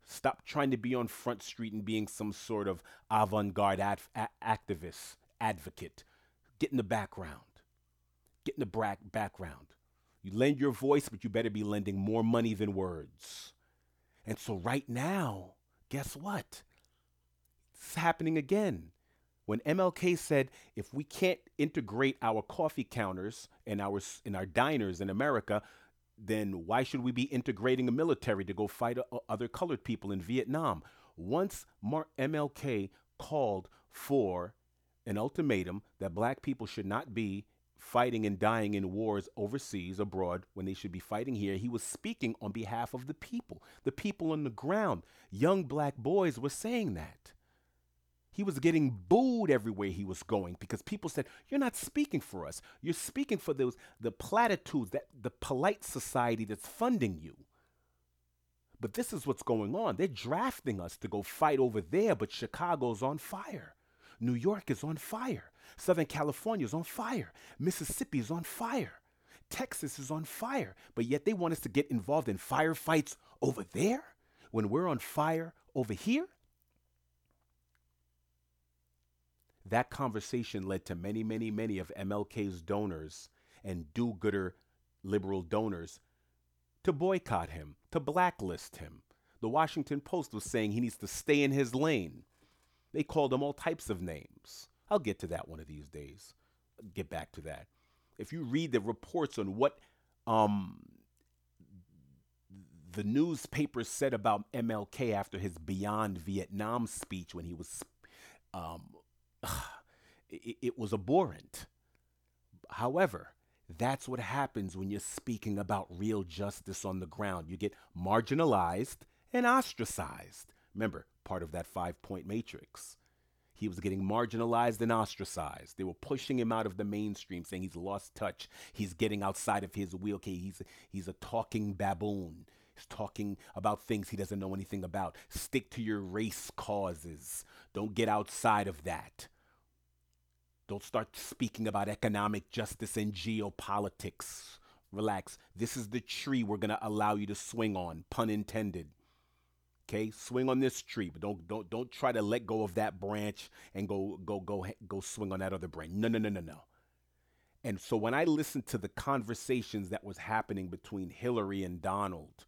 A: Stop trying to be on Front Street and being some sort of avant garde a- activist advocate. Get in the background. Get in the bra- background. You lend your voice, but you better be lending more money than words. And so, right now, guess what? It's happening again. When MLK said, if we can't integrate our coffee counters and our, in our diners in America, then why should we be integrating a military to go fight uh, other colored people in Vietnam? Once MLK called for an ultimatum that black people should not be fighting and dying in wars overseas, abroad, when they should be fighting here. He was speaking on behalf of the people, the people on the ground. Young black boys were saying that. He was getting booed everywhere he was going because people said, You're not speaking for us. You're speaking for those the platitudes that the polite society that's funding you. But this is what's going on. They're drafting us to go fight over there, but Chicago's on fire. New York is on fire. Southern California is on fire. Mississippi is on fire. Texas is on fire. But yet they want us to get involved in firefights over there when we're on fire over here. That conversation led to many, many, many of MLK's donors and do gooder liberal donors to boycott him, to blacklist him. The Washington Post was saying he needs to stay in his lane. They called him all types of names. I'll get to that one of these days. I'll get back to that. If you read the reports on what um, the newspapers said about MLK after his Beyond Vietnam speech when he was, um, (sighs) it, it was abhorrent. However, that's what happens when you're speaking about real justice on the ground. You get marginalized and ostracized. Remember, part of that five point matrix. He was getting marginalized and ostracized. They were pushing him out of the mainstream, saying he's lost touch. He's getting outside of his wheel. Okay, he's, he's a talking baboon. He's talking about things he doesn't know anything about. Stick to your race causes. Don't get outside of that. Don't start speaking about economic justice and geopolitics. Relax. This is the tree we're going to allow you to swing on, pun intended. Okay, swing on this tree, but don't don't don't try to let go of that branch and go go go go swing on that other branch. No, no, no, no, no. And so when I listened to the conversations that was happening between Hillary and Donald,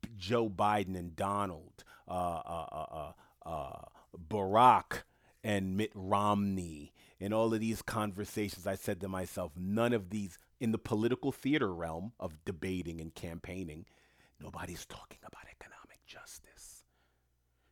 A: B- Joe Biden and Donald, uh, uh, uh, uh, uh Barack and Mitt Romney, and all of these conversations, I said to myself, none of these in the political theater realm of debating and campaigning, nobody's talking about economic justice.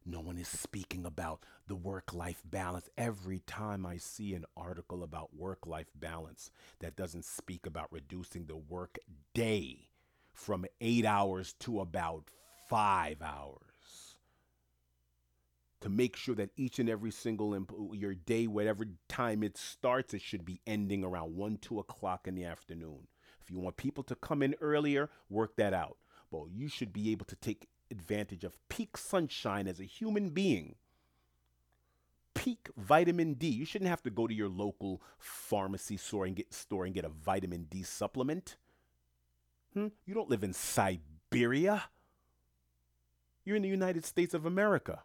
A: No one is speaking about the work life balance. Every time I see an article about work life balance that doesn't speak about reducing the work day from eight hours to about five hours to make sure that each and every single imp- your day, whatever time it starts, it should be ending around one, two o'clock in the afternoon. If you want people to come in earlier, work that out. But you should be able to take advantage of peak sunshine as a human being. peak vitamin D. You shouldn't have to go to your local pharmacy store and get store and get a vitamin D supplement. Hmm? You don't live in Siberia. You're in the United States of America.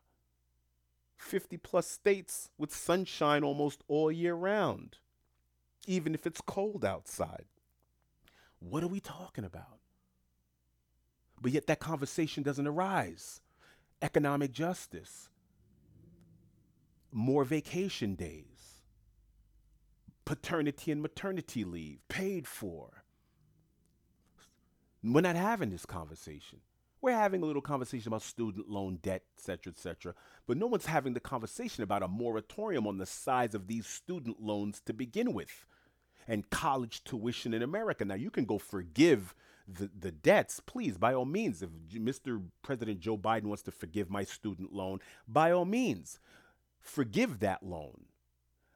A: 50 plus states with sunshine almost all year round, even if it's cold outside. What are we talking about? But yet that conversation doesn't arise. Economic justice, more vacation days, paternity and maternity leave paid for. We're not having this conversation. We're having a little conversation about student loan debt, et cetera, et cetera. But no one's having the conversation about a moratorium on the size of these student loans to begin with and college tuition in America. Now, you can go forgive the, the debts, please, by all means. If Mr. President Joe Biden wants to forgive my student loan, by all means, forgive that loan.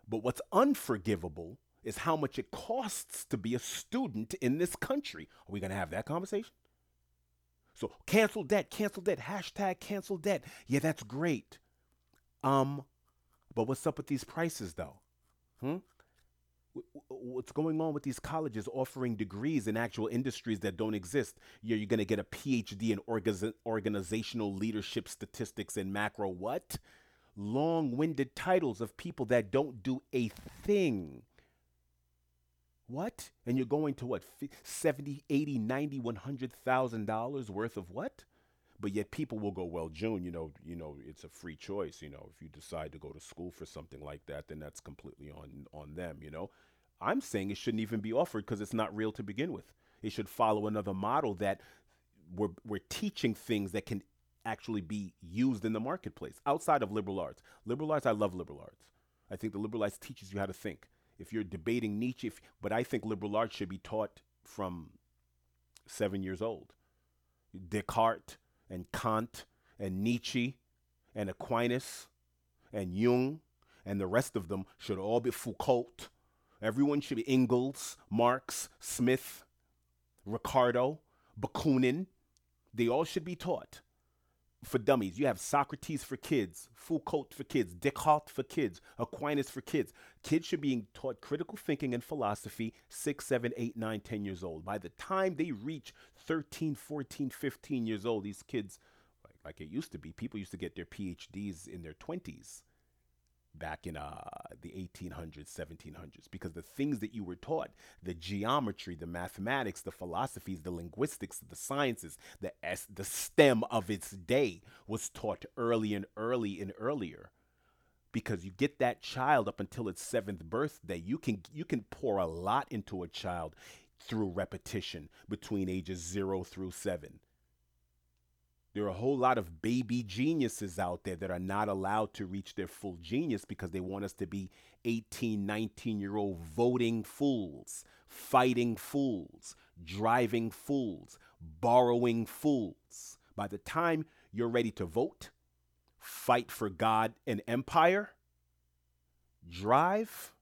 A: But what's unforgivable is how much it costs to be a student in this country. Are we going to have that conversation? So cancel debt, cancel debt, hashtag cancel debt. Yeah, that's great. Um, but what's up with these prices though? Hmm? What's going on with these colleges offering degrees in actual industries that don't exist? You're, you're going to get a PhD in orga- organizational leadership statistics and macro what? Long winded titles of people that don't do a thing. What? And you're going to what? 70, 80, 90, 100,000 dollars worth of what? But yet people will go, well, June, you know, you know, it's a free choice, you know. If you decide to go to school for something like that, then that's completely on on them, you know. I'm saying it shouldn't even be offered because it's not real to begin with. It should follow another model that we're we're teaching things that can actually be used in the marketplace outside of liberal arts. Liberal arts, I love liberal arts. I think the liberal arts teaches you how to think if you're debating Nietzsche, if, but I think liberal arts should be taught from seven years old. Descartes and Kant and Nietzsche and Aquinas and Jung and the rest of them should all be Foucault. Everyone should be Engels, Marx, Smith, Ricardo, Bakunin. They all should be taught for dummies. You have Socrates for kids, Foucault for kids, Descartes for kids, Aquinas for kids. Kids should be taught critical thinking and philosophy six, seven, eight, nine, ten years old. By the time they reach 13, 14, 15 years old, these kids, like, like it used to be, people used to get their PhDs in their 20s back in uh, the 1800s, 1700s, because the things that you were taught, the geometry, the mathematics, the philosophies, the linguistics, the sciences, the, S, the STEM of its day was taught early and early and earlier. Because you get that child up until its seventh birthday, you can you can pour a lot into a child through repetition between ages zero through seven. There are a whole lot of baby geniuses out there that are not allowed to reach their full genius because they want us to be 18, 19 year old voting fools, fighting fools, driving fools, borrowing fools. By the time you're ready to vote, fight for God and empire, drive,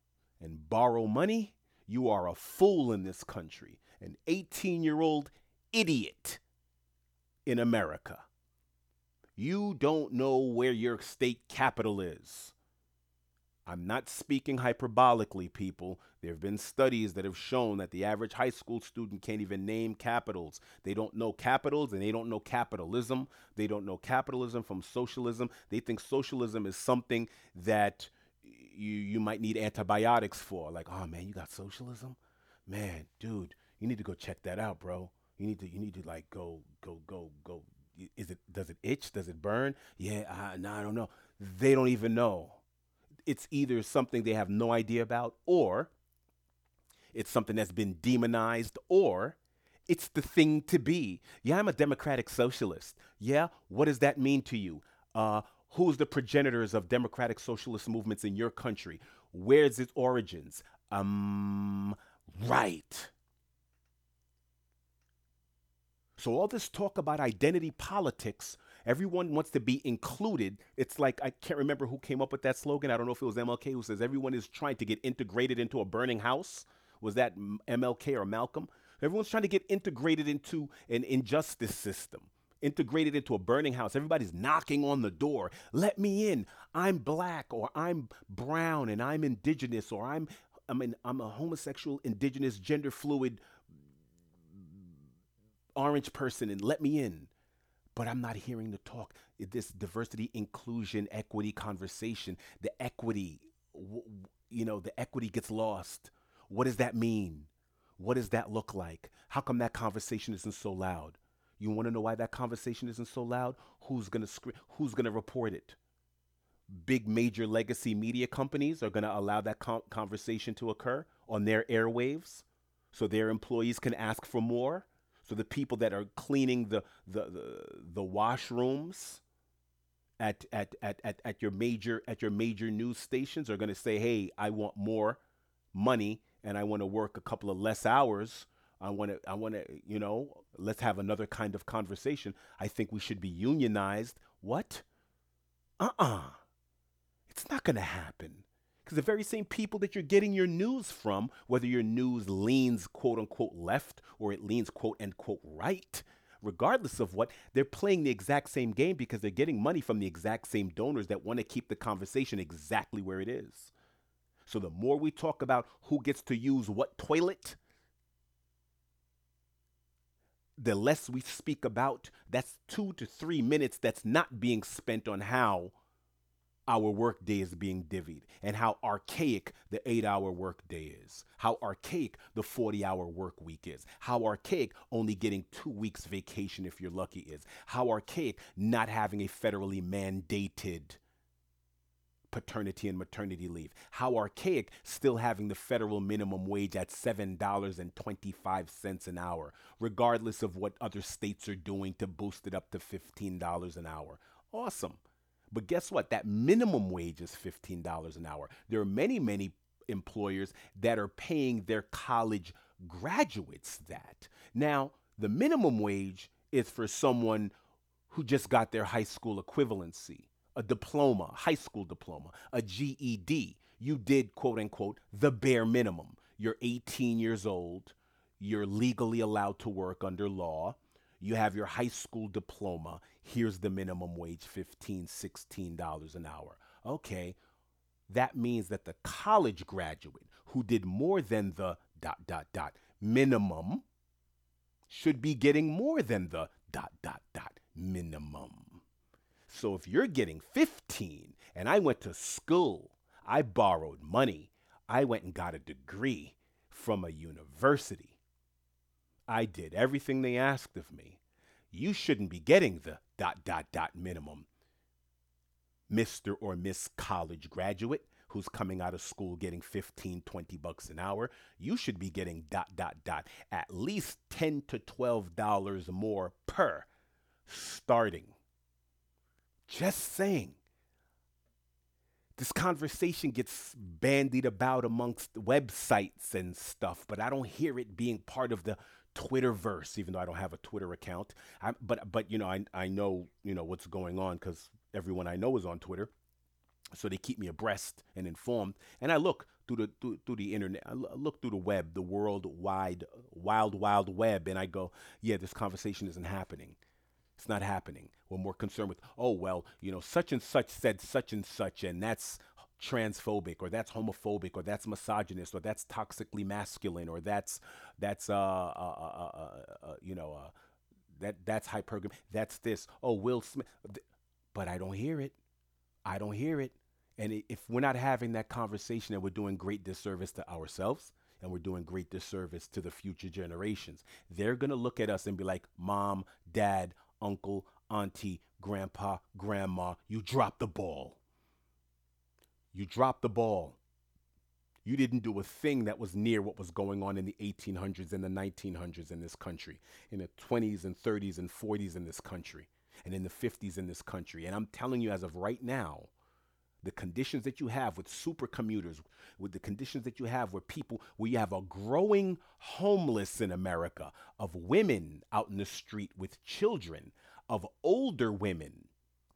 A: and borrow money, you are a fool in this country, an 18 year old idiot in America. You don't know where your state capital is. I'm not speaking hyperbolically, people. There have been studies that have shown that the average high school student can't even name capitals. They don't know capitals and they don't know capitalism. They don't know capitalism from socialism. They think socialism is something that you, you might need antibiotics for. Like, oh man, you got socialism? Man, dude, you need to go check that out, bro. You need to you need to like go go go go. Is it does it itch? Does it burn? Yeah, uh, no, I don't know. They don't even know. It's either something they have no idea about, or it's something that's been demonized, or it's the thing to be. Yeah, I'm a democratic socialist. Yeah, what does that mean to you? Uh, who's the progenitors of democratic socialist movements in your country? Where's its origins? Um, right. So, all this talk about identity politics, everyone wants to be included. It's like, I can't remember who came up with that slogan. I don't know if it was MLK who says everyone is trying to get integrated into a burning house. Was that MLK or Malcolm? Everyone's trying to get integrated into an injustice system. integrated into a burning house. Everybody's knocking on the door. Let me in. I'm black or I'm brown and I'm indigenous or I'm I'm an, I'm a homosexual, indigenous, gender fluid orange person and let me in. But I'm not hearing the talk. Eh, this diversity, inclusion, equity conversation, the equity, you know, the equity gets lost. What does that mean? What does that look like? How come that conversation isn't so loud? You want to know why that conversation isn't so loud? Who's going to scre- who's going to report it? Big major legacy media companies are going to allow that con- conversation to occur on their airwaves so their employees can ask for more. So the people that are cleaning the the the, the washrooms at, at, at, at, at your major at your major news stations are going to say, "Hey, I want more money and I want to work a couple of less hours. I want to, I want to, you know, let's have another kind of conversation. I think we should be unionized. What? Uh uh It's not going to happen. Because the very same people that you're getting your news from, whether your news leans quote unquote left or it leans quote unquote right, regardless of what, they're playing the exact same game because they're getting money from the exact same donors that want to keep the conversation exactly where it is. So the more we talk about who gets to use what toilet, the less we speak about that's two to three minutes that's not being spent on how our workday is being divvied and how archaic the eight hour workday is, how archaic the 40 hour work week is, how archaic only getting two weeks vacation if you're lucky is, how archaic not having a federally mandated paternity and maternity leave. How archaic still having the federal minimum wage at $7.25 an hour, regardless of what other states are doing to boost it up to $15 an hour. Awesome. But guess what? That minimum wage is $15 an hour. There are many, many employers that are paying their college graduates that. Now, the minimum wage is for someone who just got their high school equivalency a diploma, high school diploma, a GED. You did, quote unquote, the bare minimum. You're 18 years old. You're legally allowed to work under law. You have your high school diploma. Here's the minimum wage $15, $16 an hour. Okay, that means that the college graduate who did more than the dot, dot, dot minimum should be getting more than the dot, dot, dot minimum. So if you're getting 15 and I went to school, I borrowed money, I went and got a degree from a university. I did everything they asked of me. You shouldn't be getting the dot dot dot minimum. Mr. or Miss college graduate who's coming out of school getting 15 20 bucks an hour you should be getting dot dot dot at least 10 to 12 dollars more per starting just saying. This conversation gets bandied about amongst websites and stuff, but I don't hear it being part of the Twitterverse, even though I don't have a Twitter account. I, but but you know I I know you know what's going on because everyone I know is on Twitter, so they keep me abreast and informed. And I look through the through, through the internet, I look through the web, the world wide wild wild web, and I go, yeah, this conversation isn't happening. It's not happening. We're more concerned with, oh, well, you know, such and such said such and such, and that's transphobic or that's homophobic or that's misogynist or that's toxically masculine or that's that's uh, uh, uh, uh, uh you know uh, that that's hypergamy that's this. Oh will smith but i don't hear it. I don't hear it. And if we're not having that conversation and we're doing great disservice to ourselves and we're doing great disservice to the future generations they're going to look at us and be like mom dad uncle, auntie, grandpa, grandma, you dropped the ball. You dropped the ball. You didn't do a thing that was near what was going on in the 1800s and the 1900s in this country, in the 20s and 30s and 40s in this country, and in the 50s in this country. And I'm telling you, as of right now, the conditions that you have with super commuters, with the conditions that you have where people, where you have a growing homeless in America of women out in the street with children, of older women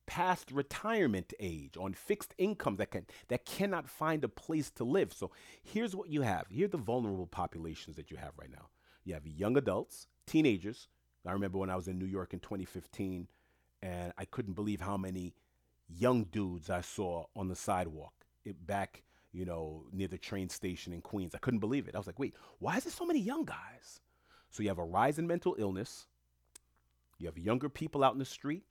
A: past retirement age on fixed incomes that can that cannot find a place to live. So here's what you have. Here are the vulnerable populations that you have right now. You have young adults, teenagers, I remember when I was in New York in 2015, and I couldn't believe how many young dudes I saw on the sidewalk it, back, you know, near the train station in Queens. I couldn't believe it. I was like, wait, why is there so many young guys? So you have a rise in mental illness. You have younger people out in the street.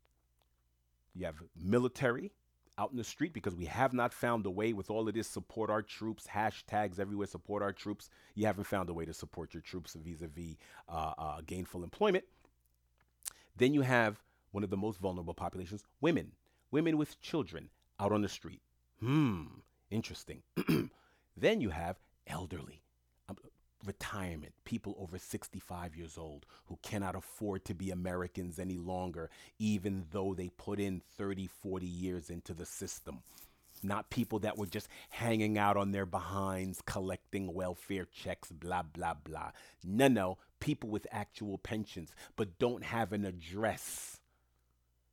A: You have military out in the street because we have not found a way with all of this support our troops, hashtags everywhere, support our troops. You haven't found a way to support your troops vis a vis gainful employment. Then you have one of the most vulnerable populations women, women with children out on the street. Hmm, interesting. (clears throat) then you have elderly, retirement, people over 65 years old who cannot afford to be Americans any longer, even though they put in 30, 40 years into the system. Not people that were just hanging out on their behinds, collecting welfare checks, blah, blah, blah. No, no. People with actual pensions, but don't have an address.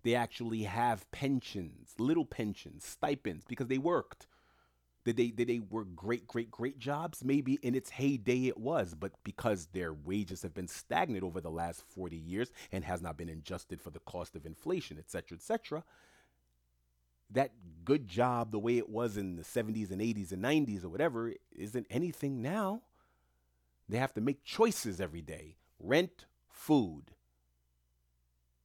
A: They actually have pensions, little pensions, stipends, because they worked. Did they did they work great, great, great jobs? Maybe in its heyday it was, but because their wages have been stagnant over the last 40 years and has not been adjusted for the cost of inflation, et cetera, et cetera, that good job the way it was in the 70s and 80s and 90s or whatever isn't anything now. They have to make choices every day rent, food.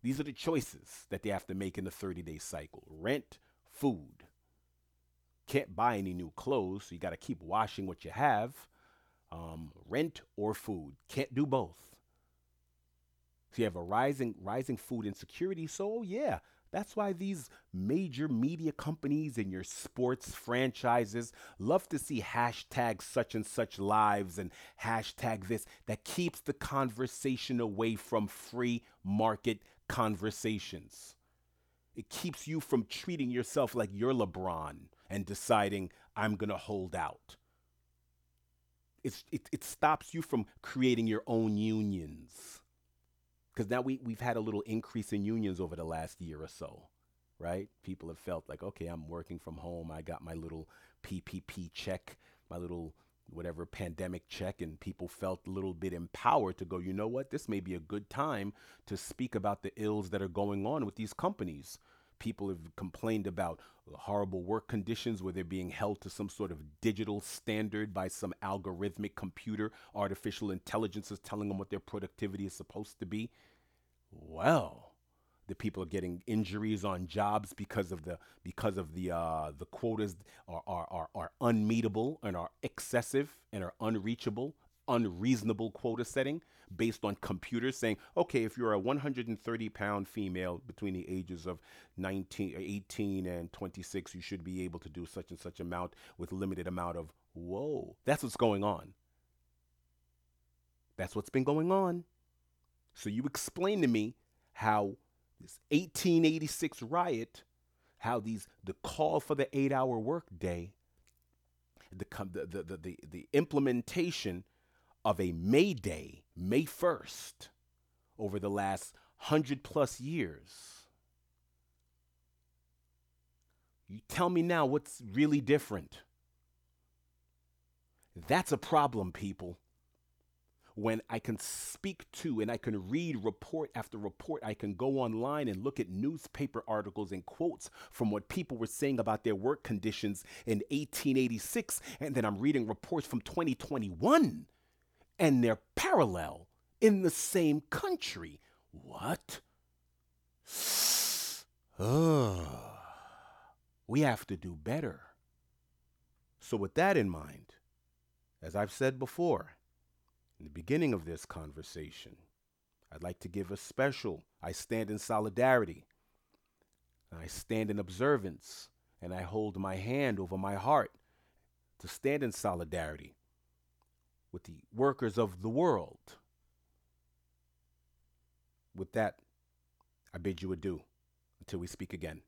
A: These are the choices that they have to make in the 30 day cycle rent, food. Can't buy any new clothes, so you got to keep washing what you have. Um, rent or food. Can't do both. So you have a rising rising food insecurity. So yeah, that's why these major media companies and your sports franchises love to see hashtag such and such lives and hashtag this that keeps the conversation away from free market conversations. It keeps you from treating yourself like you're LeBron and deciding, I'm going to hold out. It's, it, it stops you from creating your own unions because now we, we've had a little increase in unions over the last year or so, right? People have felt like, okay, I'm working from home. I got my little PPP check, my little whatever pandemic check, and people felt a little bit empowered to go, you know what? This may be a good time to speak about the ills that are going on with these companies. People have complained about horrible work conditions where they're being held to some sort of digital standard by some algorithmic computer. Artificial intelligence is telling them what their productivity is supposed to be. Well, the people are getting injuries on jobs because of the because of the uh, the quotas are, are are are unmeetable and are excessive and are unreachable, unreasonable quota setting based on computers saying, okay, if you're a 130 pound female between the ages of 19, 18 and 26, you should be able to do such and such amount with limited amount of whoa. That's what's going on. That's what's been going on. So you explain to me how this 1886 riot, how these the call for the eight hour workday, the, the, the, the, the implementation of a May Day, May 1st, over the last hundred plus years. You tell me now what's really different. That's a problem, people when I can speak to and I can read report after report, I can go online and look at newspaper articles and quotes from what people were saying about their work conditions in 1886, and then I'm reading reports from 2021 and they're parallel in the same country. What? Oh, (sighs) we have to do better. So, with that in mind, as I've said before, in the beginning of this conversation, I'd like to give a special I stand in solidarity, I stand in observance, and I hold my hand over my heart to stand in solidarity with the workers of the world. With that, I bid you adieu until we speak again.